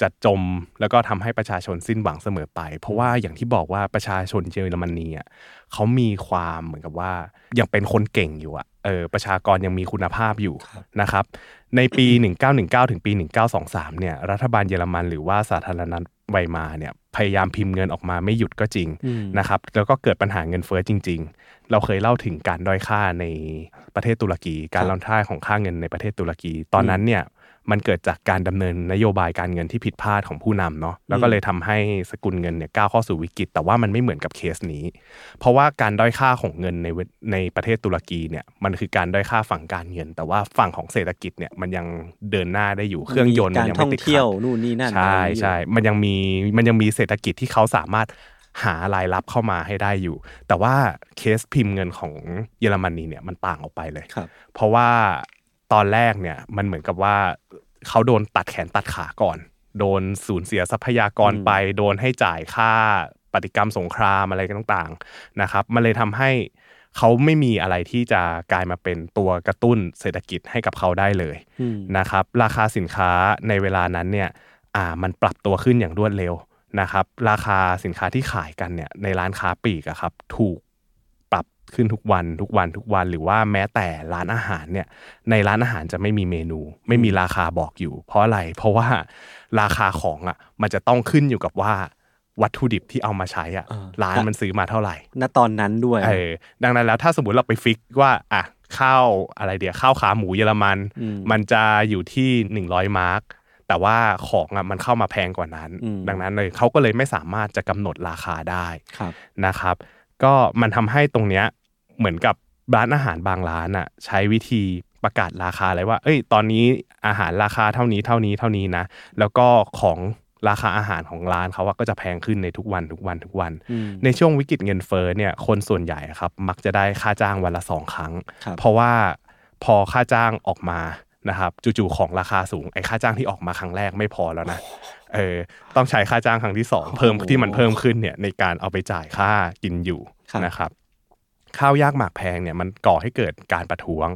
จะจมแล้วก็ทำให้ประชาชนสิ้นหวังเสมอไป เพราะว่าอย่างที่บอกว่าประชาชนเยอรมนีอะเขามีความเหมือนกับว่ายังเป็นคนเก่งอยู่อะเออประชากรยังมีคุณภาพอยู่นะครับในปี 1919 ถึงปี 1923เนี่ยรัฐบาลเยอรมันหรือว่าสาธารณรัฐ ไวมาเนี่ยพยายามพิมพ์เงินออกมาไม่หยุดก็จริงนะครับแล้วก็เกิดปัญหาเงินเฟ้อจริง ๆ เราเคยเล่าถึงการด้อยค่าในประเทศตุรกี การล่อนท่าของค่าเงินในประเทศตุรกี ตอนนั้นเนี่ย มันเกิดจากการดำเนินนโยบายการเงินที่ผิดพลาดของผู้นำเนาะแล้วก็เลยทำให้สกุลเงินเนี่ยก้าวเข้าสู่วิกฤต แต่ว่ามันไม่เหมือนกับเคสนี้ เพราะว่าการด้อยค่าของเงินในในประเทศตุรกีเนี่ยมันคือการด้อยค่าฝั่งการเงิน แต่ว่าฝั่งของเศรษฐกิจเนี่ยมันยังเดินหน้าได้อยู่เครื่องยนต์มันยังไม่ติดขัดนู่นนี่นั่นใช่ใช่มันยังมีมันยังมีเศรษฐกิจที่เขาสามารถหารายรับเข้ามาให้ได้อยู่ แต่ว่าเคสพิมพ์เงินของเยอรมนีเนี่ยมันต่างออกไปเลย เพราะว่า ตอนแรกเนี่ยมันเหมือนกับว่าเขาโดนตัดแขนตัดขาก่อน โดนสูญเสียทรัพยากรไป โดนให้จ่ายค่าปฏิกรรมสงครามอะไรต่างๆนะครับมันเลยทำให้เขาไม่มีอะไรที่จะกลายมาเป็นตัวกระตุ้นเศรษฐกิจให้กับเขาได้เลยนะครับราคาสินค้าในเวลานั้นเนี่ยอ่ามันปรับตัวขึ้นอย่างรวดเร็วนะครับราคาสินค้าที่ขายกันเนี่ยในร้านค้าปลีกอะครับถูกปรับ ขึ้นทุกวันทุกวันทุกวันหรือว่าแม้แต่ร้านอาหารเนี่ยในร้านอาหารจะไม่มีเมนู ไม่มีราคาบอกอยู่ เพราะอะไรเพราะว่าราคาของอะมันจะต้องขึ้นอยู่กับว่าวัตถุดิบที่เอามาใช้อะร้านมันซื้อมาเท่าไหร่ ณตอนนั้นด้วยเออดังนั้นแล้วถ้าสมมติเราไปฟิกว่าอะข้าวอะไรเดียวข้าวขาหมูเยอรมัน มันจะอยู่ที่หนึ่งร้อยมาร์กแต่ว่าของอะมันเข้ามาแพงกว่านั้น ดังนั้นเลยเขาก็เลยไม่สามารถจะกำหนดราคาได้นะครับ ก็มันทำให้ตรงเนี้ยเหมือนกับร้านอาหารบางร้านอะใช้วิธีประกาศราคาเลยว่า เอ้ย ตอนนี้อาหารราคาเท่านี้เท่านี้เท่านี้นะ แล้วก็ของราคาอาหารของร้านเขาว่าก็จะแพงขึ้นในทุกวันทุกวันทุกวัน ในช่วงวิกฤตเงินเฟ้อเนี่ยคนส่วนใหญ่ครับ มักจะได้ค่าจ้างวันละสองครั้ง เพราะว่าพอค่าจ้างออกมานะครับจู่ๆของราคาสูงไอ้ค่าจ้างที่ออกมาครั้งแรกไม่พอแล้วนะ เออต้องใช้ค่าจ้างครั้งที่สองเพิ่มที่มันเพิ่มขึ้นเนี่ยในการเอาไปจ่ายค่ากินอยู่นะครับข้าวยากหมากแพงเนี่ยมันก่อให้เกิดการประท้วง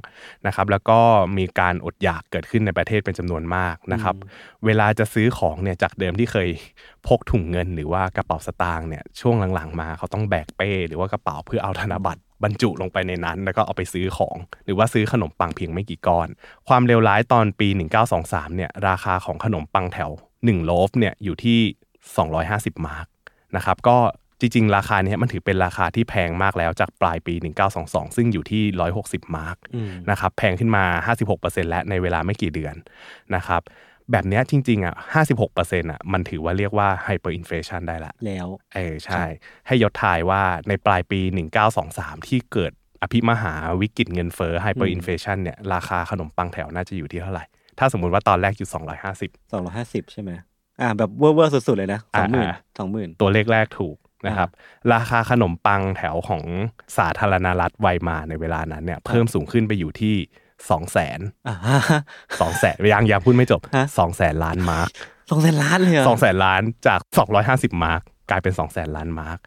นะครับแล้วก็มีการอดอยากเกิดขึ้นในประเทศเป็นจำนวนมากนะครับเวลาจะซื้อของเนี่ยจากเดิมที่เคยพกถุงเงิน หรือว่ากระเป๋าสตางค์เนี่ยช่วงหลังๆมาเขาต้องแบกเป้ หรือว่ากระเป๋าเพื่อเอาธนบัตรบรรจุลงไปในนั้น แล้วก็เอาไปซื้อของ หรือว่าซื้อขนมปังเพียงไม่กี่ก้อน ความเลวร้ายตอนปี 1923เนี่ยราคาของขนมปังแถว 1โลฟเนี่ยอยู่ที่ 250 มาร์กนะครับก็จริงๆ ราคานี้มันถือเป็นราคาที่แพงมากแล้วจากปลายปี 1922 ซึ่งอยู่ที่ 160 มาร์กนะครับแพงขึ้นมา 56%แล้วในเวลาไม่กี่เดือนนะครับแบบนี้จริง ๆ อะ 56%อะมันถือว่าเรียกว่า hyperinflation ได้ละ แล้วเออใช่ ให้ยศทายว่าในปลายปี 1923 ที่เกิดอภิมหาวิกฤตเงินเฟ้อ hyperinflation เนี่ยราคาขนมปังแถวน่าจะอยู่ที่เท่าไหร่ ถ้าสมมุติว่าตอนแรกอยู่250 250ใช่ไหมอ่าแบบเวอร์สุดๆเลยนะสองหมื่นสองหมื่นตัวเลขแรกถูกนะครับ ราคาขนมปังแถวของสาธารณรัฐไวมาในเวลานั้นเนี่ย เพิ่มสูงขึ้นไปอยู่ที่สองแสนสองแสนยังยังพูดไม่จบสองแสนล้านมาร์กสองแสนล้านเลยสองแสนล้านจากสองร้อยห้าสิบมาร์กกลายเป็นสองแสนล้านมาร์ก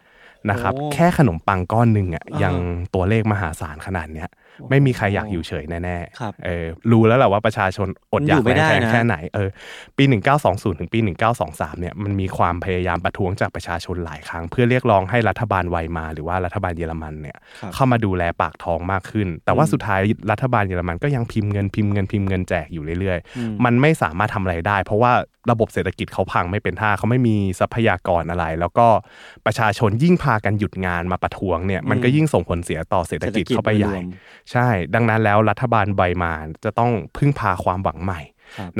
นะครับ แค่ขนมปังก้อนหนึ่งอะยังตัวเลขมหาศาลขนาดเนี้ย ไม่มีใครอยากอยู่เฉยแน่ๆเออรู้แล้วแหละว่าประชาชนอดอยากแพงแค่ไหนเออปี 1920 ถึงปี 1923 เนี่ยมันมีความพยายามประท้วงจากประชาชนหลายครั้ง เพื่อเรียกร้องให้รัฐบาลไวมาหรือว่ารัฐบาลเยอรมันเนี่ยเข้ามาดูแลปากท้องมากขึ้น แต่ว่าสุดท้ายรัฐบาลเยอรมันก็ยังพิมพ์เงินพิมพ์เงินพิมพ์เงินแจกอยู่เรื่อยๆ มันไม่สามารถทำอะไรได้ เพราะว่า ระบบเศรษฐกิจเขาพังไม่เป็นท่าเขาไม่มีทรัพยากรอะไร แล้วก็ประชาชนยิ่งพากันหยุดงานมาประท้วงเนี่ยมันก็ยิ่งส่งผลเสียต่อเศรษฐกิจเข้าไปใหญ่ ใช่ ดังนั้นแล้วรัฐบาลใบมาจะต้องพึ่งพาความหวังใหม่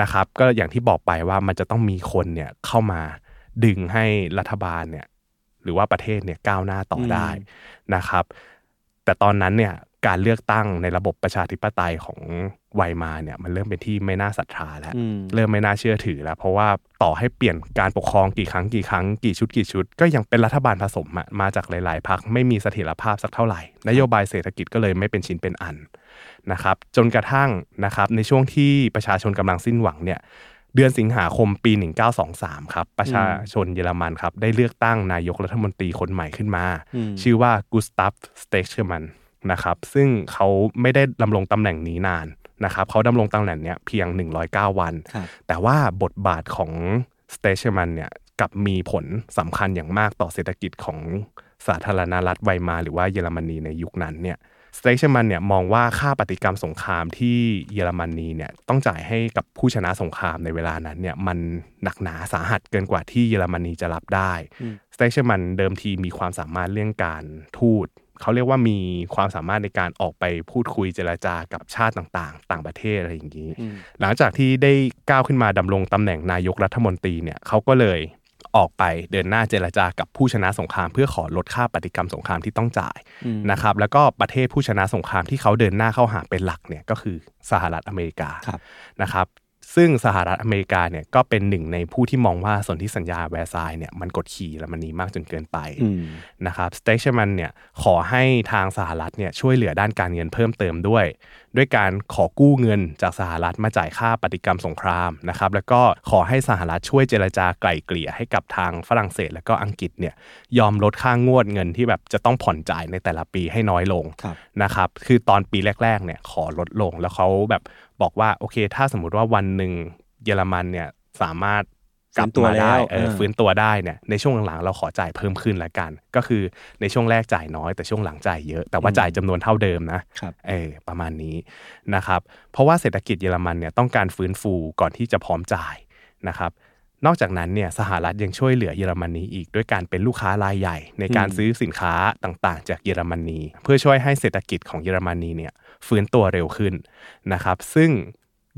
นะครับ ก็อย่างที่บอกไปว่ามันจะต้องมีคนเนี่ยเข้ามาดึงให้รัฐบาลเนี่ยหรือว่าประเทศเนี่ยก้าวหน้าต่อได้นะครับ แต่ตอนนั้นเนี่ยการเลือกตั้งในระบบประชาธิปไตยของ ไวมาเนี่ยมันเริ่มเป็นที่ไม่น่าศรัทธาแล้ว เริ่มไม่น่าเชื่อถือแล้ว เพราะว่าต่อให้เปลี่ยนการปกครองกี่ครั้งกี่ครั้งกี่ชุดกี่ชุด ก็ยังเป็นรัฐบาลผสมมาจากหลาย ๆพรรคไม่มีเสถียรภาพสักเท่าไหร่ นโยบายเศรษฐกิจก็เลยไม่เป็นชิ้นเป็นอันนะครับจนกระทั่งนะครับในช่วงที่ประชาชนกำลังสิ้นหวังเนี่ยเดือนสิงหาคมปี 1923 ครับ ประชาชนเยอรมันครับ ได้เลือกตั้งนายกรัฐมนตรีคนใหม่ขึ้นมา ชื่อว่ากุสตาฟสเตรเซอมันนะครับซึ่งเขาไม่ได้ดำรงตำแหน่งนี้นาน นะครับเขาดำรงตำแหน่งเนี้ยเพียง 109 วัน แต่ว่าบทบาทของสเตรเซอมันเนี่ยกลับมีผลสำคัญอย่างมากต่อเศรษฐกิจของสาธารณรัฐไวมาหรือว่าเยอรมนีในยุคนั้นเนี่ยสเตรเซอมันเนี่ยมองว่าค่าปฏิกรรมสงครามที่เยอรมนีเนี่ยต้องจ่ายให้กับผู้ชนะสงครามในเวลานั้นเนี่ยมันหนักหนาสาหัสเกินกว่าที่เยอรมนีจะรับได้สเตชัมันเดิมทีมีความสามารถเรื่องการทูต เขาเรียกว่ามีความสามารถในการออกไปพูดคุยเจรจากับชาติต่างๆ ต่างประเทศอะไรอย่างนี้ หลังจากที่ได้ก้าวขึ้นมาดำรงตำแหน่งนายกรัฐมนตรีเนี่ยเขาก็เลยออกไปเดินหน้าเจรจากับผู้ชนะสงคราม เพื่อขอลดค่าปฏิกรรมสงครามที่ต้องจ่ายนะครับแล้วก็ประเทศผู้ชนะสงครามที่เขาเดินหน้าเข้าหาเป็นหลักเนี่ยก็คือสหรัฐอเมริกานะครับ ซึ่งสหรัฐอเมริกาเนี่ยก็เป็นหนึ่งในผู้ที่มองว่าสนธิสัญญาแวร์ซายเนี่ยมันกดขี่และมันนีมากจนเกินไปนะครับสเตชันมันเนี่ยขอให้ทางสหรัฐเนี่ยช่วยเหลือด้านการเงินเพิ่มเติมด้วยด้วยการขอกู้เงินจากสหรัฐมาจ่ายค่าปฏิกรรมสงครามนะครับแล้วก็ขอให้สหรัฐช่วยเจรจาไกล่เกลี่ยให้กับทางฝรั่งเศส และก็อังกฤษเนี่ยยอมลดค่างวดเงินที่แบบจะต้องผ่อนจ่ายในแต่ละปีให้น้อยลงนะครับคือตอนปีแรกๆเนี่ยขอลดลงแล้วเขาแบบบอกว่าโอเค ถ้าสมมุติว่าวันหนึ่งเยอรมันเนี่ยสามารถ กลับมาได้เออฟื้นตัวได้เนี่ยในช่วงหลังๆเราขอจ่ายเพิ่มขึ้นละกัน ก็คือในช่วงแรกจ่ายน้อยแต่ช่วงหลังจ่ายเยอะแต่ว่าจ่ายจำนวนเท่าเดิมนะครับเออประมาณนี้นะครับเพราะว่าเศรษฐกิจเยอรมันเนี่ยต้องการฟื้นฟูก่อนที่จะพร้อมจ่ายนะครับนอกจากนั้นเนี่ยสหรัฐยังช่วยเหลือเยอรมนีอีกด้วยการเป็นลูกค้ารายใหญ่ ในการซื้อสินค้าต่างๆ จากเยอรมนี เพื่อช่วยให้เศรษฐกิจของเยอรมนีเนี่ยฟื้นตัวเร็วขึ้นนะครับซึ่ง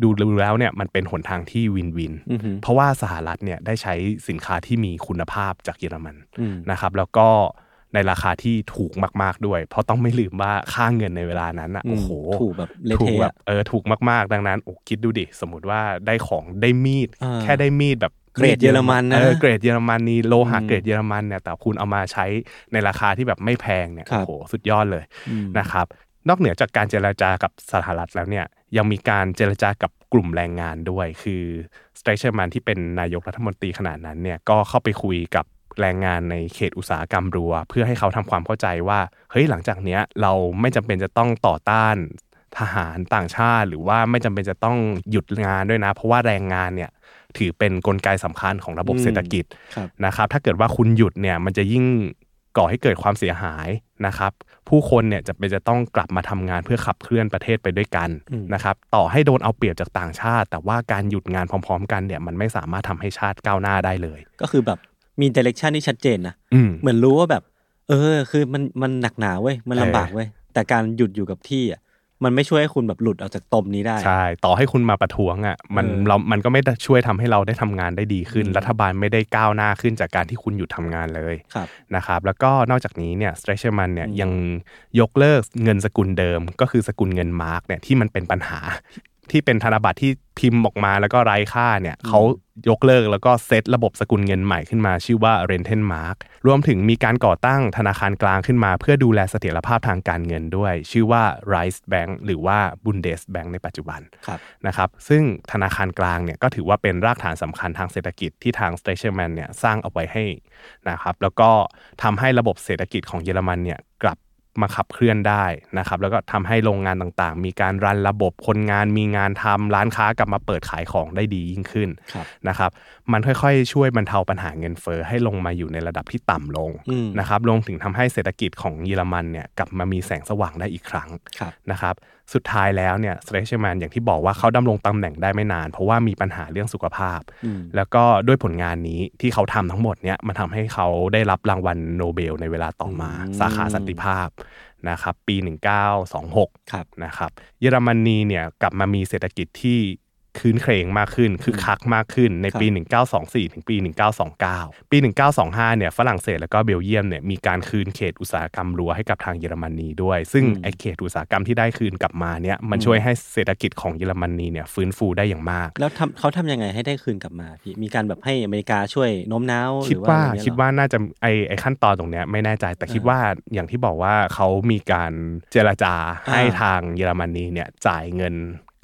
ดูแล้วเนี่ยมันเป็นหนทางที่วินวิน เพราะว่าสหรัฐเนี่ยได้ใช้สินค้าที่มีคุณภาพจากเยอรมันนะครับแล้วก็ในราคาที่ถูกมาก ๆด้วย เพราะต้องไม่ลืมว่าค่าเงินในเวลานั้นอะโอ้โหถูกแบบถูกแบบเออถูกมากๆ ดังนั้นโอ้คิดดูดิสมมติว่าได้ของได้มีด แค่ได้มีดแบบเกรดเยอรมันนะเกรดเยอรมันนี่โลหะเกรดเยอรมันเนี่ยแต่คุณเอามาใช้ในราคาที่แบบไม่แพงเนี่ยโอ้โหสุดยอดเลยนะครับ นอกเหนือจากการเจรจากับสหรัฐแล้วเนี่ยยังมีการเจรจากับกลุ่มแรงงานด้วย คือสเตรเซอมันที่เป็นนายกรัฐมนตรีขณะนั้นเนี่ยก็เข้าไปคุยกับแรงงานในเขตอุตสาหกรรมรูร์ เพื่อให้เขาทำความเข้าใจว่าเฮ้ยหลังจากเนี้ยเราไม่จำเป็นจะต้องต่อต้านทหารต่างชาติ หรือว่าไม่จำเป็นจะต้องหยุดงานด้วยนะ เพราะว่าแรงงานเนี่ยถือเป็นนกลไกสำคัญของระบบเศรษฐกิจนะครับถ้าเกิดว่าคุณหยุดเนี่ยมันจะยิ่งก่อให้เกิดความเสียหายนะครับ ผู้คนเนี่ยจะเป็นจะต้องกลับมาทำงานเพื่อขับเคลื่อนประเทศไปด้วยกันนะครับต่อให้โดนเอาเปรียบจากต่างชาติ แต่ว่าการหยุดงานพร้อม ๆ กันเนี่ยมันไม่สามารถทำให้ชาติก้าวหน้าได้เลย ก็คือแบบมี direction ที่ชัดเจนนะเหมือนรู้ว่าแบบ เออ คือมันมันหนักหนาเว้ยมันลำบากเว้ยแต่การหยุดอยู่กับที่อะ มันไม่ช่วยให้คุณแบบหลุดออกจากตมนี้ได้ ใช่ ต่อให้คุณมาประท้วงอะมันเรา มันก็ไม่ช่วยทำให้เราได้ทำงานได้ดีขึ้น รัฐบาลไม่ได้ก้าวหน้าขึ้นจากการที่คุณหยุดทำงานเลยนะครับ แล้วก็นอกจากนี้เนี่ยสเตรเซอมันเนี่ยยังยกเลิกเงินสกุลเดิม ก็คือสกุลเงินมาร์กเนี่ยที่มันเป็นปัญหาที่เป็นธนบัตรที่พิมพ์ออกมาแล้วก็ไร้ค่าเนี่ยเขา ยกเลิกแล้วก็เซตระบบสกุลเงินใหม่ขึ้นมาชื่อว่า r e n t e n Mark รวมถึงมีการก่อตั้งธนาคารกลางขึ้นมา เพื่อดูแลเสถียรภาพทางการเงินด้วย ชื่อว่า Rice Bank หรือว่า Bundesbank ในปัจจุบันนะครับซึ่งธนาคารกลางเนี่ยก็ถือว่าเป็นรากฐานสำคัญทางเศรษฐกิจที่ทาง s t a t i o n Man เนี่ยสร้างเอาไว้ให้นะครับแล้วก็ทำให้ระบบเศรษฐกิจของเยอรมันเนี่ยกลับ มาขับเคลื่อนได้นะครับ แล้วก็ทำให้โรงงานต่างๆ มีการรันระบบคนงานมีงานทำร้านค้ากลับมาเปิดขายของได้ดียิ่งขึ้นนะครับ มันค่อยๆ ช่วยบรรเทาปัญหาเงินเฟ้อให้ลงมาอยู่ในระดับที่ต่ำลงนะครับรวมถึงทำให้เศรษฐกิจของเยอรมันเนี่ยกลับมามีแสงสว่างได้อีกครั้งนะครับ สุดท้ายแล้วเนี่ยสเตรชแมนอย่างที่บอกว่าเขาดำรงตำแหน่งได้ไม่นาน เพราะว่ามีปัญหาเรื่องสุขภาพ แล้วก็ด้วยผลงานนี้ที่เขาทำทั้งหมดเนี่ยมันทาให้เขาได้รับรางวัลโนเบลในเวลาต่อมา สาขาสันติภาพนะครับปี 1926นะครับเยอรมนีเนี่ยกลับมามีเศรษฐกิจที่ คืนเครงมากขึ้นคือคักมากขึ้นในปี 1924 ถึงปี 1929 ปี 1925 เนี่ยฝรั่งเศสแล้วก็เบลเยียมเนี่ยมีการคืนเขตอุตสาหกรรมรั้วให้กับทางเยอรมนีด้วย ซึ่งไอเขตอุตสาหกรรมที่ได้คืนกลับมาเนี่ยมันช่วยให้เศรษฐกิจของเยอรมนีเนี่ยฟื้นฟูได้อย่างมาก แล้วทำเขาทำยังไงให้ได้คืนกลับมาพี่มีการแบบให้อเมริกาช่วยโน้มน้าวคิดว่าคิดว่าน่าจะไอไอขั้นตอนตรงเนี้ยไม่แน่ใจแต่คิดว่าอย่างที่บอกว่าเขามีการเจรจาให้ทางเยอรมนีเนี่ยจ่ายเงิน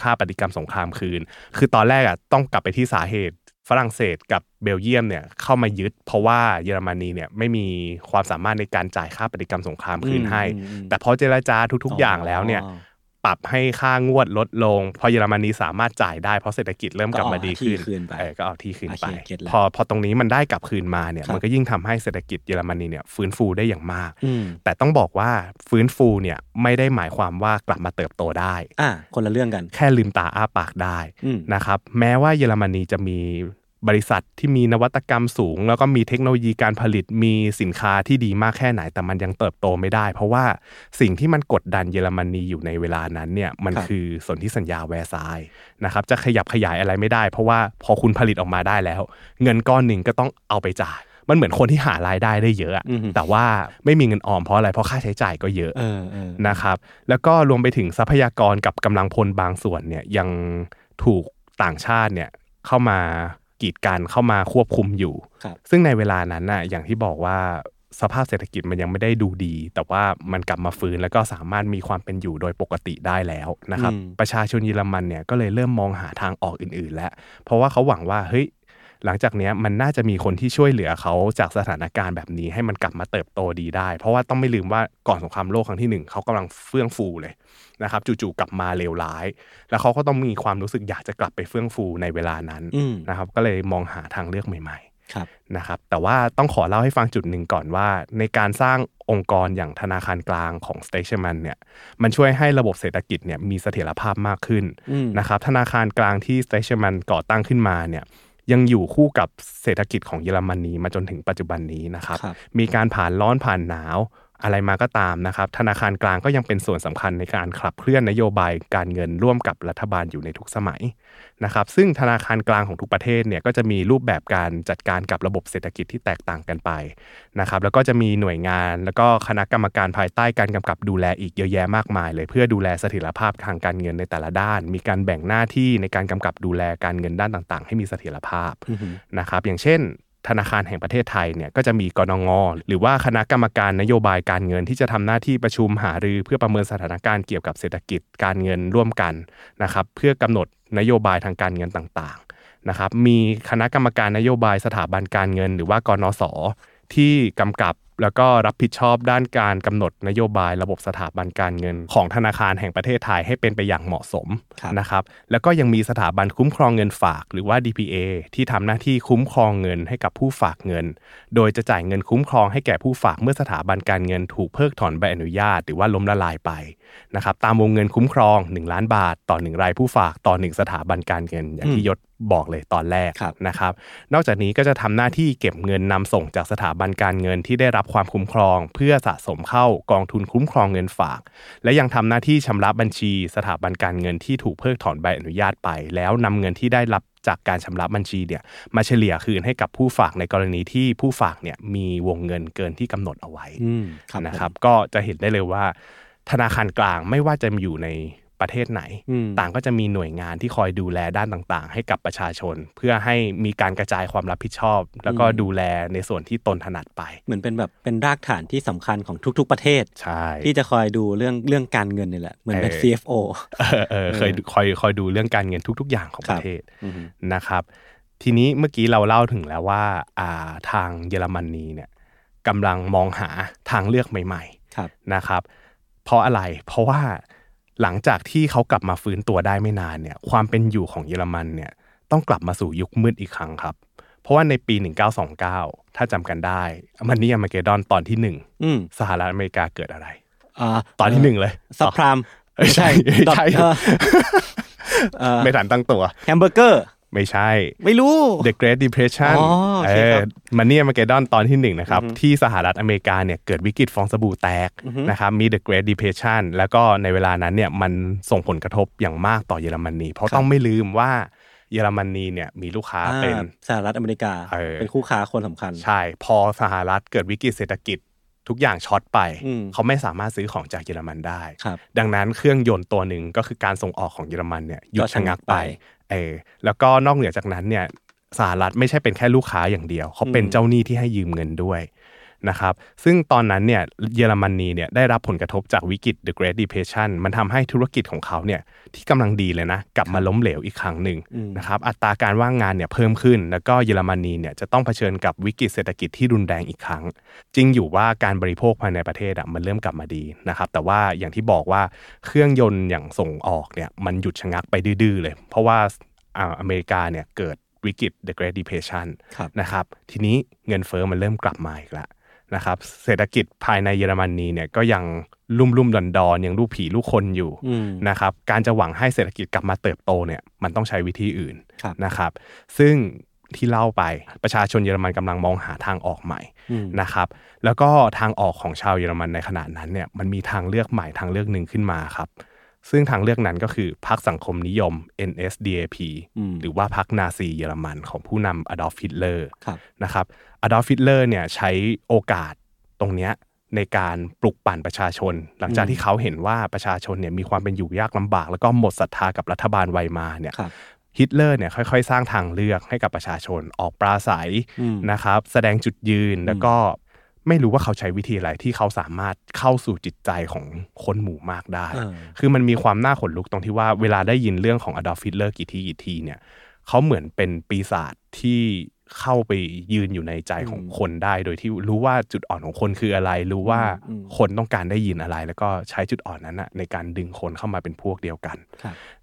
ค่าปฏิกรรมสงครามคืน คือตอนแรกอะต้องกลับไปที่สาเหตุฝรั่งเศสกับเบลเยียมเนี่ยเข้ามายึด เพราะว่าเยอรมนีเนี่ยไม่มีความสามารถในการจ่ายค่าปฏิกรรมสงครามคืนให้ แต่พอเจรจาทุกๆอย่างแล้วเนี่ย ปรับให้ค่างวดลดลง พอเยอรมนีสามารถจ่ายได้เพราะเศรษฐกิจเริ่มกลับมาดีขึ้นเออก็เอาที่คืนไป พอพอตรงนี้มันได้กลับคืนมาเนี่ยมันก็ยิ่งทำให้เศรษฐกิจเยอรมนีเนี่ยฟื้นฟูได้อย่างมาก แต่ต้องบอกว่าฟื้นฟูเนี่ยไม่ได้หมายความว่ากลับมาเติบโตได้อ่าคนละเรื่องกัน แค่ลืมตาอ้าปากได้นะครับแม้ว่าเยอรมนีจะมี บริษัทที่มีนวัตกรรมสูง แล้วก็มีเทคโนโลยีการผลิตมีสินค้าที่ดีมากแค่ไหน แต่มันยังเติบโตไม่ได้ เพราะว่าสิ่งที่มันกดดันเยอรมนีอยู่ในเวลานั้นเนี่ยมันคือสนธิสัญญาแวร์ซายนะครับจะขยับขยายอะไรไม่ได้ เพราะว่าพอคุณผลิตออกมาได้แล้ว เงินก้อนหนึ่งก็ต้องเอาไปจ่ายมันเหมือนคนที่หารายได้ได้เยอะ แต่ว่าไม่มีเงินออมเพราะอะไร เพราะค่าใช้จ่ายก็เยอะนะครับ แล้วก็รวมไปถึงทรัพยากรกับกำลังพลบางส่วนเนี่ยยังถูกต่างชาติเนี่ยเข้ามา กีดกันเข้ามาควบคุมอยู่ ซึ่งในเวลานั้นน่ะอย่างที่บอกว่าสภาพเศรษฐกิจมันยังไม่ได้ดูดี แต่ว่ามันกลับมาฟื้นแล้วก็สามารถมีความเป็นอยู่โดยปกติได้แล้วนะครับ ประชาชนเยอรมันเนี่ยก็เลยเริ่มมองหาทางออกอื่น ๆ แล้ว เพราะว่าเขาหวังว่าเฮ้ยหลังจากนี้มันน่าจะมีคนที่ช่วยเหลือเขาจากสถานการณ์แบบนี้ให้มันกลับมาเติบโตดีได้ เพราะว่าต้องไม่ลืมว่าก่อนสงครามโลกครั้งที่หนึ่งเขากำลังเฟื่องฟูเลย นะครับจู่ๆกลับมาเลวร้าย แล้วเขาก็ต้องมีความรู้สึกอยากจะกลับไปเฟื่องฟูในเวลานั้นนะครับก็เลยมองหาทางเลือกใหม่ๆนะครับแต่ว่าต้องขอเล่าให้ฟังจุดหนึ่งก่อนว่า ในการสร้างองค์กรอย่างธนาคารกลางของ s t a t i o n Man เนี่ยมันช่วยให้ระบบเศรษฐกิจเนี่ยมีเสถียรภาพมากขึ้นนะครับธนาคารกลางที่ s t a t i o n Man ก่อตั้งขึ้นมาเนี่ยยังอยู่คู่กับเศรษฐกิจของเยอรมนีมาจนถึงปัจจุบันนี้นะครับรบมีการผ่านร้อนผ่านหนาว อะไรมาก็ตามนะครับธนาคารกลางก็ยังเป็นส่วนสำคัญในการขับเคลื่อนนโยบายการเงินร่วมกับรัฐบาลอยู่ในทุกสมัยนะครับซึ่งธนาคารกลางของทุกประเทศเนี่ยก็จะมีรูปแบบการจัดการกับระบบเศรษฐกิจที่แตกต่างกันไปนะครับแล้วก็จะมีหน่วยงาน แล้วก็คณะกรรมการภายใต้การกำกับดูแลอีกเยอะแยะมากมายเลย เพื่อดูแลเสถียรภาพทางการเงินในแต่ละด้าน มีการแบ่งหน้าที่ในการกำกับดูแลการเงินด้านต่าง ๆ ให้มีเสถียรภาพนะครับอย่างเช่น ธนาคารแห่งประเทศไทยเนี่ยก็จะมีกรงงหรือว่าคณะกรรมการนโยบายการเงินที่จะทำหน้าที่ประชุมหารือเพื่อประเมินสถานการณ์เกี่ยวกับเศรษฐกิจการเงินร่วมกันนะครับเพื่อกำหนดนโยบายทางการเงินต่างๆนะครับมีคณะกรรมการนโยบายสถาบันการเงิน หรือว่ากนสที่กำกับ แล้วก็รับผิดชอบด้านการกำหนดนโยบายระบบสถาบันการเงิน ของธนาคารแห่งประเทศไทยให้เป็นไปอย่างเหมาะสมนะครับแล้วก็ยังมีสถาบันคุ้มครองเงินฝากหรือว่า DPA ที่ทำหน้าที่คุ้มครองเงินให้กับผู้ฝากเงิน โดยจะจ่ายเงินคุ้มครองให้แก่ผู้ฝากเมื่อสถาบันการเงินถูกเพิกถอนใบอนุญาต หรือว่าล้มละลายไปนะครับตามวงเงินคุ้มครอง 1 ล้านบาท ต่อ 1 รายผู้ฝากต่อ 1 สถาบันการเงินอย่างที่ยศบอกเลยตอนแรกนะครับ นอกจากนี้ก็จะทำหน้าที่เก็บเงินนำส่งจากสถาบันการเงินที่ได้รับความคุ้มครอง เพื่อสะสมเข้ากองทุนคุ้มครองเงินฝาก และยังทำหน้าที่ชำระบัญชี สถาบันการเงินที่ถูกเพิกถอนใบอนุญาตไป แล้วนำเงินที่ได้รับจากการชำระบัญชีเนี่ยมาเฉลี่ยคืนให้กับผู้ฝากในกรณีที่ผู้ฝากเนี่ยมีวงเงินเกินที่กำหนดเอาไว้นะครับ ก็จะเห็นได้เลยว่า ธนาคารกลางไม่ว่าจะอยู่ในประเทศไหน ต่างก็จะมีหน่วยงานที่คอยดูแลด้านต่างๆ ให้กับประชาชน เพื่อให้มีการกระจายความรับผิดชอบ แล้วก็ดูแลในส่วนที่ตนถนัดไป เหมือนเป็นแบบเป็นรากฐานที่สำคัญของทุก ๆ ประเทศใช่ที่จะคอยดูเรื่องเรื่องการเงินนี่แหละเหมือนเป็น CFO เออเคยคอยคอยดูเรื่องการเงินทุก ๆ อย่างของประเทศนะครับ ทีนี้เมื่อกี้เราเล่าถึงแล้วว่าอ่าทางเยอรมนีเนี่ยกำลังมองหาทางเลือกใหม่ ๆนะครับ เพราะอะไร เพราะว่าหลังจากที่เขากลับมาฟื้นตัวได้ไม่นานเนี่ย ความเป็นอยู่ของเยอรมันเนี่ยต้องกลับมาสู่ยุคมืดอีกครั้งครับ เพราะว่าในปี 1929 ถ้าจำกันได้มันนี่อเมริกดอนตอนที่หนึ่งสหรัฐอเมริกาเกิดอะไรอตอนที่หนึ่งเลยซับพรามไม่ใช่ใช่ไม่ทันตั้งตัวแฮมเบอร์เกอร์ ไม่ใช่ ไม่รู้ The Great Depression เออมันเนี่ยมาเกดอนตอนที่หนึ่งนะครับ ที่สหรัฐอเมริกาเนี่ยเกิดวิกฤตฟองสบู่แตกนะครับมี The Great Depression แล้วก็ในเวลานั้นเนี่ยมันส่งผลกระทบอย่างมากต่อเยอรมนีเพราะต้องไม่ลืมว่าเยอรมนีเนี่ยมีลูกค้าเป็นสหรัฐอเมริกาเป็นคู่ค้าคนสำคัญ ใช่ พอสหรัฐเกิดวิกฤตเศรษฐกิจทุกอย่างช็อตไป เขาไม่สามารถซื้อของจากเยอรมันได้ ดังนั้นเครื่องยนต์ตัวหนึ่งก็คือการส่งออกของเยอรมันเนี่ยหยุดชะงักไป เออแล้วก็นอกเหนือจากนั้นเนี่ยสหรัฐไม่ใช่เป็นแค่ลูกค้าอย่างเดียว เขาเป็นเจ้าหนี้ที่ให้ยืมเงินด้วย นะครับซึ่งตอนนั้นเนี่ยเยอรมนีเนี่ยได้รับผลกระทบจากวิกฤต The Great Depression มันทำให้ธุรกิจของเขาเนี่ยที่กำลังดีเลยนะกลับมาล้มเหลวอีกครั้งหนึ่งนะครับอัตราการว่างงานเนี่ยเพิ่มขึ้น แล้วก็เยอรมนีเนี่ยจะต้องเผชิญกับวิกฤตเศรษฐกิจที่รุนแรงอีกครั้ง จริงอยู่ว่าการบริโภคภายในประเทศอะมันเริ่มกลับมาดีนะครับแต่ว่าอย่างที่บอกว่าเครื่องยนต์อย่างส่งออกเนี่ยมันหยุดชะงักไปดื้อเลย เพราะว่าอเมริกาเนี่ยเกิดวิกฤต The Great Depression นะครับทีนี้เงินเฟอ้อมันเริ่มกลับมาอีกแล้ว นะครับเศรษฐกิจภายในเยอรมนีเนี่ยก็ยังลุ่มลุ่มดอนดอนยังลูกผีลูกคนอยู่นะครับการจะหวังให้เศรษฐกิจกลับมาเติบโตเนี่ยมันต้องใช้วิธีอื่นนะครับ ซึ่งที่เล่าไปประชาชนเยอรมันกำลังมองหาทางออกใหม่นะครับแล้วก็ทางออกของชาวเยอรมันในขณะนั้นเนี่ยมันมีทางเลือกใหม่ทางเลือกหนึ่งขึ้นมาครับ ซึ่งทางเลือกนั้นก็คือพรรคสังคมนิยม NSDAP หรือว่าพรรคนาซีเยอรมันของผู้นำอดอล์ฟฮิตเลอร์นะครับอดอล์ฟฮิตเลอร์เนี่ยใช้โอกาสตรงนี้ในการปลุกปั่นประชาชน หลังจากที่เขาเห็นว่าประชาชนเนี่ยมีความเป็นอยู่ยากลำบาก แล้วก็หมดศรัทธากับรัฐบาลไวมาเนี่ยฮิตเลอร์เนี่ยค่อยๆ สร้างทางเลือกให้กับประชาชนออกปราศรัยนะครับ แสดงจุดยืนแล้วก็ ไม่รู้ว่าเขาใช้วิธีอะไรที่เขาสามารถเข้าสู่จิตใจของคนหมู่มากได้ คือมันมีความน่าขนลุกตรงที่ว่าเวลาได้ยินเรื่องของอดอล์ฟฟิตเลอร์กี่ทีกี่ทีเนี่ยเขาเหมือนเป็นปีศาจที่เข้าไปยืนอยู่ในใจของคนได้ โดยที่รู้ว่าจุดอ่อนของคนคืออะไร รู้ว่าคนต้องการได้ยินอะไร แล้วก็ใช้จุดอ่อนนั้นนะในการดึงคนเข้ามาเป็นพวกเดียวกัน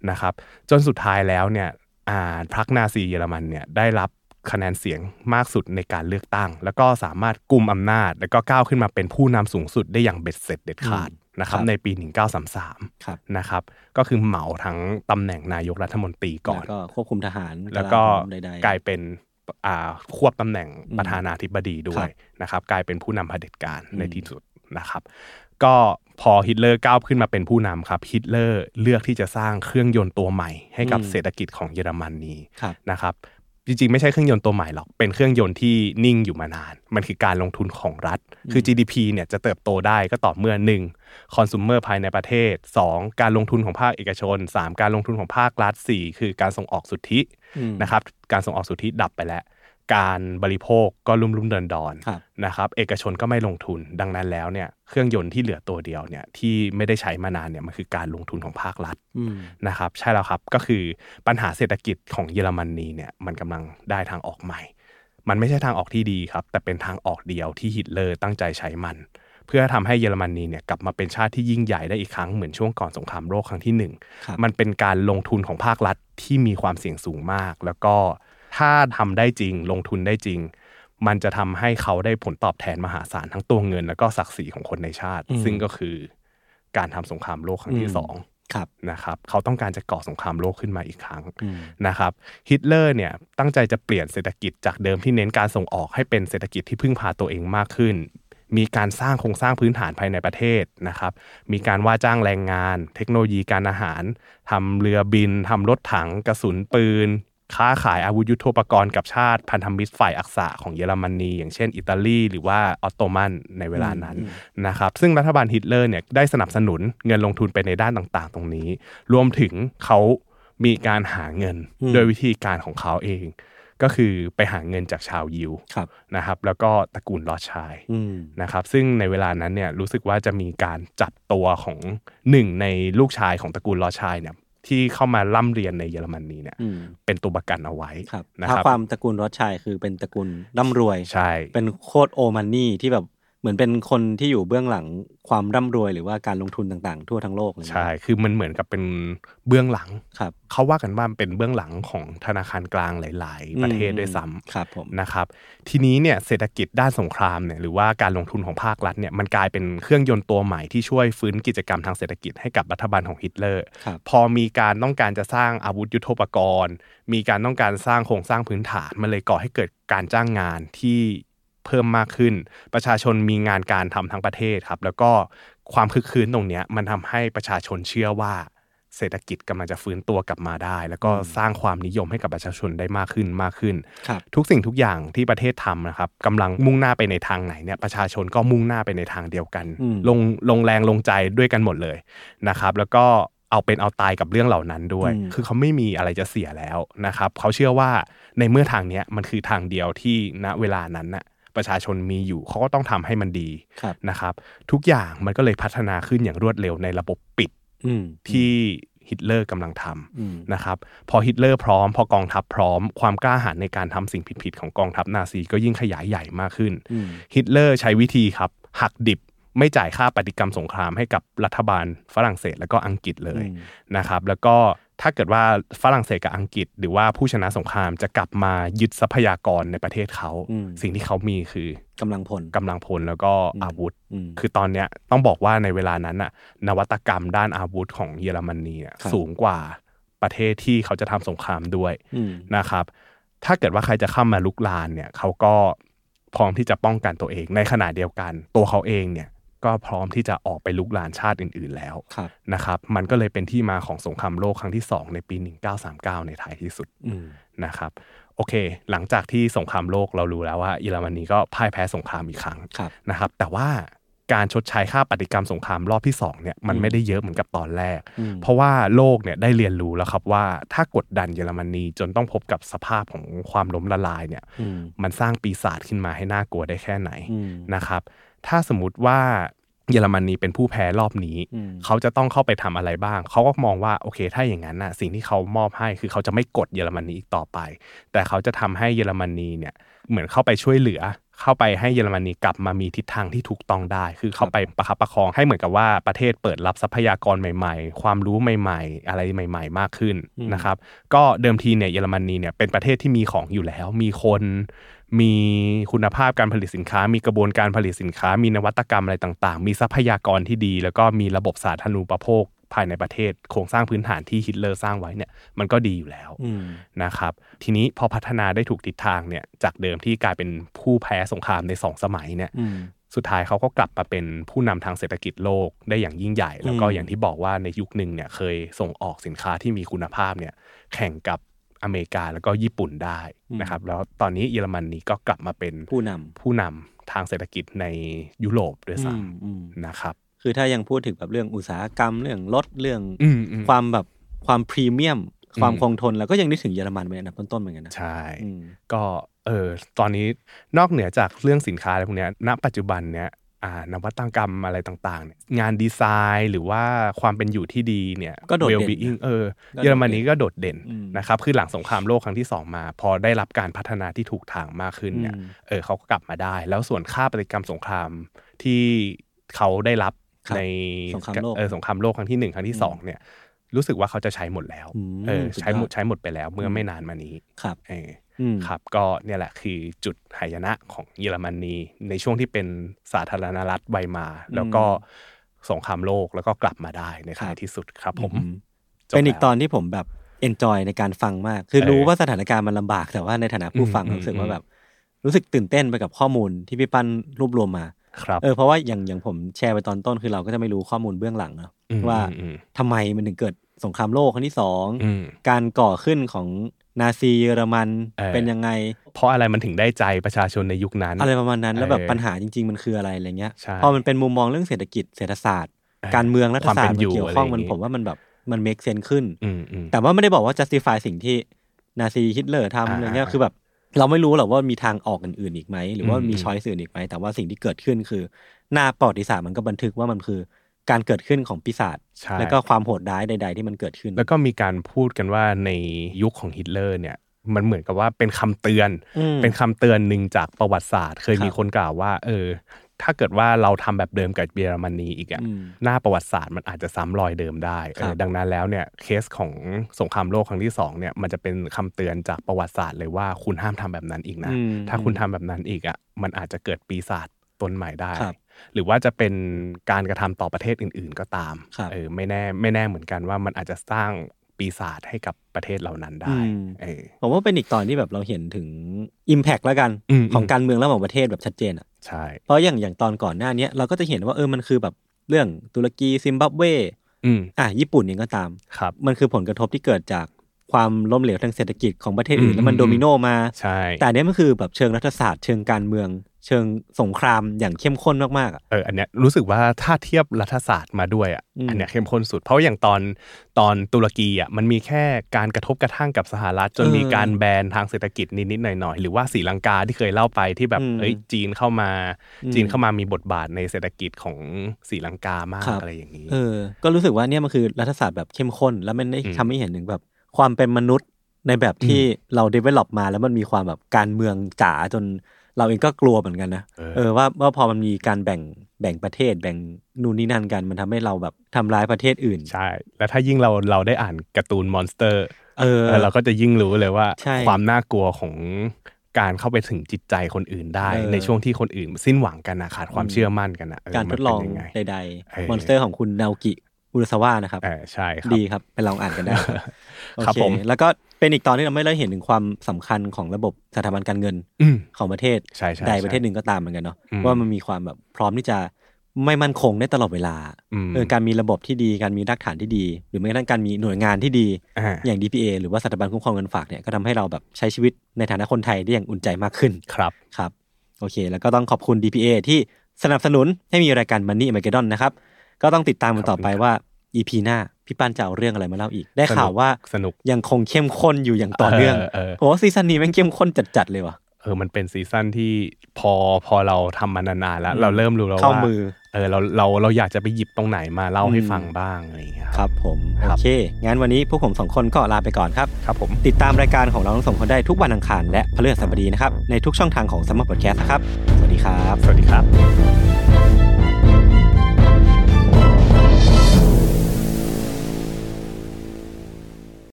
นะครับ จนสุดท้ายแล้วเนี่ยอ่าพรรคนาซีเยอรมันเนี่ยได้รับ คะแนนเสียงมากสุดในการเลือกตั้ง แล้วก็สามารถกุมอำนาจ แล้วก็ก้าวขึ้นมาเป็นผู้นำสูงสุดได้อย่างเบ็ดเสร็จเด็ดขาดนะครับในปี 1933นะครับก็คือเหมาทั้งตำแหน่งนายกรัฐมนตรีก่อนก็ควบคุมทหาร แล้วก็กลายเป็นควบตำแหน่งประธานาธิบดีด้วยนะครับกลายเป็นผู้นำเผด็จการในที่สุดนะครับก็พอฮิตเลอร์ก้าวขึ้นมาเป็นผู้นำครับฮิตเลอร์เลือกที่จะสร้างเครื่องยนต์ตัวใหม่ให้กับเศรษฐกิจของเยอรมนนีนะครับ จริงๆ ไม่ใช่เครื่องยนต์ตัวใหม่หรอก เป็นเครื่องยนต์ที่นิ่งอยู่มานาน มันคือการลงทุนของรัฐ คือ GDP เนี่ยจะเติบโตได้ก็ต่อเมื่อ 1 คอน sumer ภายในประเทศ 2 การลงทุนของภาคเอกชน 3 การลงทุนของภาครัฐ 4 คือการส่งออกสุทธินะครับ การส่งออกสุทธิดับไปแล้ว การบริโภคก็ลุ่มลุ่มเดินดอนนะครับเอกชนก็ไม่ลงทุนดังนั้นแล้วเนี่ยเครื่องยนต์ที่เหลือตัวเดียวเนี่ยที่ไม่ได้ใช้มานานเนี่ยมันคือการลงทุนของภาครัฐนะครับใช่แล้วครับก็คือปัญหาเศรษฐกิจของเยอรมนีเนี่ยมันกำลังได้ทางออกใหม่ มันไม่ใช่ทางออกที่ดีครับ แต่เป็นทางออกเดียวที่ฮิตเลอร์ตั้งใจใช้มัน เพื่อทำให้เยอรมนีเนี่ยกลับมาเป็นชาติที่ยิ่งใหญ่ได้อีกครั้งเหมือนช่วงก่อนสงครามโลกครั้งที่หนึ่งมันเป็นการลงทุนของภาครัฐที่มีความเสี่ยงสูงมาก แล้วก็ ถ้าทำได้จริง ลงทุนได้จริง มันจะทำให้เขาได้ผลตอบแทนมหาศาลทั้งตัวเงิน แล้วก็ศักดิ์ศรีของคนในชาติ ซึ่งก็คือการทำสงครามโลกครั้งที่สองนะครับเขาต้องการจะก่อสงครามโลกขึ้นมาอีกครั้งนะครับฮิตเลอร์เนี่ยตั้งใจจะเปลี่ยนเศรษฐกิจจากเดิมที่เน้นการส่งออกให้เป็นเศรษฐกิจที่พึ่งพาตัวเองมากขึ้น มีการสร้างโครงสร้างพื้นฐานภายในประเทศนะครับ มีการว่าจ้างแรงงาน เทคโนโลยีการอาหารทำเรือบินทำรถถังกระสุนปืน ค้าขายอาวุธยุโทโธปกรณ์กับชาติพันธมิตรฝ่ายอักษะของเยอรมนี อย่างเช่น อิตาลีหรือว่าออตโตมันในเวลานั้นนะครับซึ่งรัฐบาลฮิตเลอร์เนี่ยได้สนับสนุนเงินลงทุนไปในด้านต่างๆ ตรงนี้ รวมถึงเขามีการหาเงินโดยวิธีการของเขาเอง ก็คือไปหาเงินจากชาวยิวนะครับ แล้วก็ตระกูลลอชัยนะครับ ซึ่งในเวลานั้นเนี่ยรู้สึกว่าจะมีการจับตัวของหนึ่งในลูกชายของตระกูลลอชัยเนี่ย ที่เข้ามาล่ำเรียนในเยอรมนีเนี่ยเป็นตัวประกันเอาไว้นะครับความตระกูลรอดชัยคือเป็นตระกูลร่ำรวยใช่เป็นโคดโอมันนี่ที่แบบ เหมือนเป็นคนที่อยู่เบื้องหลังความร่ำรวยหรือว่าการลงทุนต่างๆ ทั่วทั้งโลกเลยใช่ คือมันเหมือนกับเป็นเบื้องหลังครับเขาว่ากันว่าเป็นเบื้องหลังของธนาคารกลางหลาย ๆ ประเทศด้วยซ้ำครับผมนะครับ ทีนี้เนี่ยเศรษฐกิจด้านสงครามเนี่ยหรือว่าการลงทุนของภาครัฐเนี่ยมันกลายเป็นเครื่องยนต์ตัวใหม่ที่ช่วยฟื้นกิจกรรมทางเศรษฐกิจให้กับรัฐบาลของฮิตเลอร์ พอมีการต้องการจะสร้างอาวุธยุโทโธปกรณ์ มีการต้องการสร้างโครงสร้างพื้นฐานมันเลยก่อให้เกิดการจ้างงานที่ เพิ่มมากขึ้น ประชาชนมีงานการทำทั้งประเทศครับ แล้วก็ความคึกคืนตรงนี้มันทำให้ประชาชนเชื่อว่าเศรษฐกิจกำลังจะฟื้นตัวกลับมาได้ แล้วก็สร้างความนิยมให้กับประชาชนได้มากขึ้นมากขึ้น ทุกสิ่งทุกอย่างที่ประเทศทำนะครับกำลังมุ่งหน้าไปในทางไหนเนี่ยประชาชนก็มุ่งหน้าไปในทางเดียวกัน ลงลงแรงลงใจด้วยกันหมดเลยนะครับ แล้วก็เอาเป็นเอาตายกับเรื่องเหล่านั้นด้วย คือเขาไม่มีอะไรจะเสียแล้วนะครับ เขาเชื่อว่าในเมื่อทางเนี้ยมันคือทางเดียวที่ณเวลานั้นน่ะ ประชาชนมีอยู่เขาก็ต้องทำให้มันดีนะครับ ทุกอย่างมันก็เลยพัฒนาขึ้นอย่างรวดเร็วในระบบปิดที่ฮิตเลอร์กำลังทำนะครับพอฮิตเลอร์พร้อม พอกองทัพพร้อม ความกล้าหาญในการทำสิ่งผิดๆของกองทัพนาซีก็ยิ่งขยายใหญ่มากขึ้นฮิตเลอร์ใช้วิธีครับ หักดิบไม่จ่ายค่าปฏิกรรมสงครามให้กับรัฐบาลฝรั่งเศสและก็อังกฤษเลยนะครับ แล้วก็ ถ้าเกิดว่าฝรั่งเศสกับอังกฤษ หรือว่าผู้ชนะสงครามจะกลับมายึดทรัพยากรในประเทศเขา สิ่งที่เขามีคือกำลังพลกำลังพลแล้วก็อาวุธ คือตอนเนี้ยต้องบอกว่าในเวลานั้นน่ะ นวัตกรรมด้านอาวุธของเยอรมนีสูงกว่าประเทศที่เขาจะทำสงครามด้วยนะครับ ถ้าเกิดว่าใครจะเข้ามาลุกลานเนี่ยเขาก็พร้อมที่จะป้องกันตัวเอง ในขณะเดียวกัน ตัวเขาเองเนี่ย ก็พร้อมที่จะออกไปลุกลานชาติอื่น ๆแล้วนะครับ มันก็เลยเป็นที่มาของสงครามโลกครั้งที่ 2 ในปี 1939 ในท้ายที่สุดนะครับโอเค หลังจากที่สงครามโลกเรารู้แล้วว่าเยอรมนีก็พ่ายแพ้สงครามอีกครั้งนะครับ แต่ว่าการชดใช้ค่าปฏิกรรมสงครามรอบที่2เนี่ยมันไม่ได้เยอะเหมือนกับตอนแรก เพราะว่าโลกเนี่ยได้เรียนรู้แล้วครับว่าถ้ากดดันเยอรมนีจนต้องพบกับสภาพของความล้มละลายเนี่ยมันสร้างปีศาจขึ้นมาให้น่ากลัวได้แค่ไหนนะครับ ถ้าสมมติว่าเยอรมนีเป็นผู้แพ้รอบนี้ เขาจะต้องเข้าไปทำอะไรบ้าง เขาก็มองว่าโอเค ถ้าอย่างนั้นนะสิ่งที่เขามอบให้คือเขาจะไม่กดเยอรมนีอีกต่อไป แต่เขาจะทำให้เยอรมนีเนี่ยเหมือนเข้าไปช่วยเหลือ เข้าไปให้เยอรมนีกลับมามีทิศทางที่ถูกต้องได้ คือเข้าไปประคับประคองให้เหมือนกับว่าประเทศเปิดรับทรัพยากรใหม่ ๆ ความรู้ใหม่ ๆ อะไรใหม่ ๆ มากขึ้นนะครับ ก็เดิมทีเนี่ยเยอรมนีเนี่ยเป็นประเทศที่มีของอยู่แล้ว มีคน มีคุณภาพการผลิตสินค้า มีกระบวนการผลิตสินค้า มีนวัตกรรมอะไรต่างๆ มีทรัพยากรที่ดี แล้วก็มีระบบสาธารณูปโภคภายในประเทศ โครงสร้างพื้นฐานที่ฮิตเลอร์สร้างไว้เนี่ยมันก็ดีอยู่แล้วนะครับ ทีนี้พอพัฒนาได้ถูกทิศทางเนี่ยจากเดิมที่กลายเป็นผู้แพ้สงครามในสองสมัยเนี่ยสุดท้ายเขาก็กลับมาเป็นผู้นำทางเศรษฐกิจโลกได้อย่างยิ่งใหญ่ แล้วก็อย่างที่บอกว่าในยุคหนึ่งเนี่ยเคยส่งออกสินค้าที่มีคุณภาพเนี่ยแข่งกับ อเมริกาแล้วก็ญี่ปุ่นได้นะครับ แล้วตอนนี้เยอรมนีก็กลับมาเป็นผู้นำผู้นำทางเศรษฐกิจในยุโรปด้วยซ้ำนะครับ คือถ้ายังพูดถึงแบบเรื่องอุตสาหกรรมเรื่องรถเรื่องความแบบความพรีเมียม ความคงทนแล้วก็ยังนึกถึงเยอรมันเป็นอันดับต้นๆเหมือนกันนะใช่ก็เออตอนนี้นอกเหนือจากเรื่องสินค้าอะไรพวกนี้ณปัจจุบันเนี้ย นวัตกรรมอะไรต่างๆเนี่ยงานดีไซน์หรือว่าความเป็นอยู่ที่ดีเนี่ยก็โดดเด่นเออเยอรมนีก็โดดเด่นนะครับคือหลังสงครามโลกครั้งที่สองมา พอได้รับการพัฒนาที่ถูกทางมากขึ้นเนี่ยเออเขาก็กลับมาได้ แล้วส่วนค่าปฏิกรรมสงครามที่เขาได้รับในสงครามโลกเออสงครามโลกครั้งที่หนึ่งครั้งที่สองเนี่ยรู้สึกว่าเขาจะใช้หมดแล้วเออใช้หมดใช้หมดไปแล้วเมื่อไม่นานมานี้ครับเออ ครับก็เนี่ยแหละคือจุดหายนะของเยอรมนีในช่วงที่เป็นสาธารณรัฐไวมาแล้วก็สงครามโลกแล้วก็กลับมาได้ในท้ายที่สุดครับ ผมเป็นอีกตอนที่ผมแบบเอนจอยในการฟังมาก คือรู้ว่าสถานการณ์มันลำบาก แต่ว่าในฐานะผู้ฟังรู้สึกว่าแบบ รู้สึกตื่นเต้นไปกับข้อมูลที่พี่ปั้นรวบรวมมาครับเออเพราะว่าอย่างอย่างผมแชร์ไปตอนต้นคือเราก็จะไม่รู้ข้อมูลเบื้องหลังเนาะว่าทำไมมันถึงเกิดสงครามโลกครั้งที่สองการก่อขึ้นของ นาซีเยอรมันเป็นยังไง เพราะอะไรมันถึงได้ใจประชาชนในยุคนั้น อะไรประมาณนั้นแล้วแบบปัญหาจริง ๆ มันคืออะไรอะไรเงี้ยพอมันเป็นมุมมองเรื่องเศรษฐกิจเศรษฐศาสตร์ การเมืองรัฐศาสตร์มันเกี่ยวข้องมันผมว่ามันแบบมัน make sense ขึ้นแต่ว่าไม่ได้บอกว่า justify สิ่งที่นาซีฮิตเลอร์ทำอะไรเงี้ย คือแบบ เราไม่รู้หรอกว่ามีทางออกอื่นๆอีกไหม หรือว่ามี choice อื่นอีกไหม แต่ว่าสิ่งที่เกิดขึ้นคือ หน้าประวัติศาสตร์มันก็บันทึกว่ามันคือ การเกิดขึ้นของปีศาจแล้วก็ความโหดร้ายใด ๆ ที่มันเกิดขึ้น แล้วก็มีการพูดกันว่าในยุคของฮิตเลอร์เนี่ยมันเหมือนกับว่าเป็นคำเตือน เป็นคำเตือนหนึ่งจากประวัติศาสตร์ เคยมีคนกล่าวว่า เออ ถ้าเกิดว่าเราทำแบบเดิมกับเยอรมนีอีกอะหน้าประวัติศาสตร์มันอาจจะซ้ำรอยเดิมได้ดังนั้นแล้วเนี่ยเคสของสงครามโลกครั้งที่สองเนี่ยมันจะเป็นคำเตือนจากประวัติศาสตร์เลยว่าคุณห้ามทำแบบนั้นอีกนะ ถ้าคุณทำแบบนั้นอีกอะมันอาจจะเกิดปีศาจตนใหม่ได้ หรือว่าจะเป็นการกระทำต่อประเทศอื่น ๆ ก็ตามเออไม่แน่ไม่แน่เหมือนกันว่ามันอาจจะสร้างปีศาจให้กับประเทศเหล่านั้นได้ผมว่าเป็นอีกตอนที่แบบเราเห็นถึง Impact แล้วกันของการเมืองระหว่างประเทศแบบชัดเจนอะใช่เพราะอย่างอย่างตอนก่อนหน้านี้เราก็จะเห็นว่าเออมันคือแบบเรื่องตุรกีซิมบับเวอะญี่ปุ่นเองก็ตามครับมันคือผลกระทบที่เกิดจากความล้มเหลวทางเศรษฐกิจของประเทศอื่นแล้วมันโดมิโนมาใช่แต่เนี้ยมันคือแบบเชิงรัฐศาสตร์เชิงการเมือง เชิงสงครามอย่างเข้มข้นมากๆอะเอออันเนี้ยรู้สึกว่าถ้าเทียบรัฐศาสตร์มาด้วยอะอันเนี้ยเข้มข้นสุด เพราะอย่างตอนตอนตุรกีอะมันมีแค่การกระทบกระทั่งกับสหรัฐ จนมีการแบนทางเศรษฐกิจนิดๆหน่อยๆ หรือว่าสีลังกาที่เคยเล่าไปที่แบบเอ้ยจีนเข้ามาจีนเข้ามามีบทบาทในเศรษฐกิจของสีลังกามากอะไรอย่างนี้เออก็รู้สึกว่าเนี่ยมันคือรัฐศาสตร์แบบเข้มข้น แล้วมันได้ทำให้เห็นถึงแบบความเป็นมนุษย์ในแบบที่เรา develop มาแล้วมันมีความแบบการเมืองจ๋าจน เราเองก็กลัวเหมือนกันนะเออว่าว่าพอมันมีการแบ่งแบ่งประเทศแบ่งนู่นนี่นั่นกัน มันทำให้เราแบบทำร้ายประเทศอื่น ใช่ แล้วถ้ายิ่งเราเราได้อ่านการ์ตูน Monster เออเราก็จะยิ่งรู้เลยว่า ความน่ากลัวของการเข้าไปถึงจิตใจคนอื่นได้ ในช่วงที่คนอื่น สิ้นหวังกันนะขาดความเชื่อมั่นกันนะการทดลองใดๆ Monster ของคุณนาโอกิ อุราซาวะนะครับใช่ดีครับไปลองอ่านกันได้ครับผมแล้วก็เป็นอีกตอนที่เราไม่ได้เห็นถึงความสำคัญของระบบสถาบันการเงินของประเทศใดประเทศหนึ่งก็ตามเหมือนกันเนาะว่ามันมีความแบบพร้อมที่จะไม่มั่นคงได้ตลอดเวลาเออการมีระบบที่ดีการมีรากฐานที่ดี หรือแม้กระทั่งการมีหน่วยงานที่ดี อย่าง DPA หรือว่าสถาบันคุ้มครองเงินฝากเนี่ยก็ทำให้เราแบบใช้ชีวิตในฐานะคนไทยได้อย่างอุ่นใจมากขึ้นครับครับ โอเค แล้วก็ต้องขอบคุณ DPA ที่สนับสนุนให้มีรายการ Money m a g e d o n นะครับ ก็ต้องติดตามกันต่อไปว่า EP หน้าพี่ปั้นจะเอาเรื่องอะไรมาเล่าอีก ได้ข่าวว่าสนุกยังคงเข้มข้นอยู่อย่างต่อเนื่องโอ้ซีซั่นนี้แม่งเข้มข้นจัดๆเลยว่ะเออมันเป็นซีซั่นที่พอพอเราทำมานานๆแล้ว เราเริ่มรู้แล้วว่าเข้ามือเออเราเราเราอยากจะไปหยิบตรงไหนมาเล่าให้ฟังบ้างอะไรอย่างเงี้ยครับผมโอเคงั้นวันนี้พวกผมสองคนก็ลาไปก่อนครับครับผมติดตามรายการของเราทั้งสองคนได้ทุกวันอังคารและพฤหัสบดีนะครับในทุกช่องทางของสมัครพอดแคสต์นะครับ สวัสดีครับ สวัสดีครับ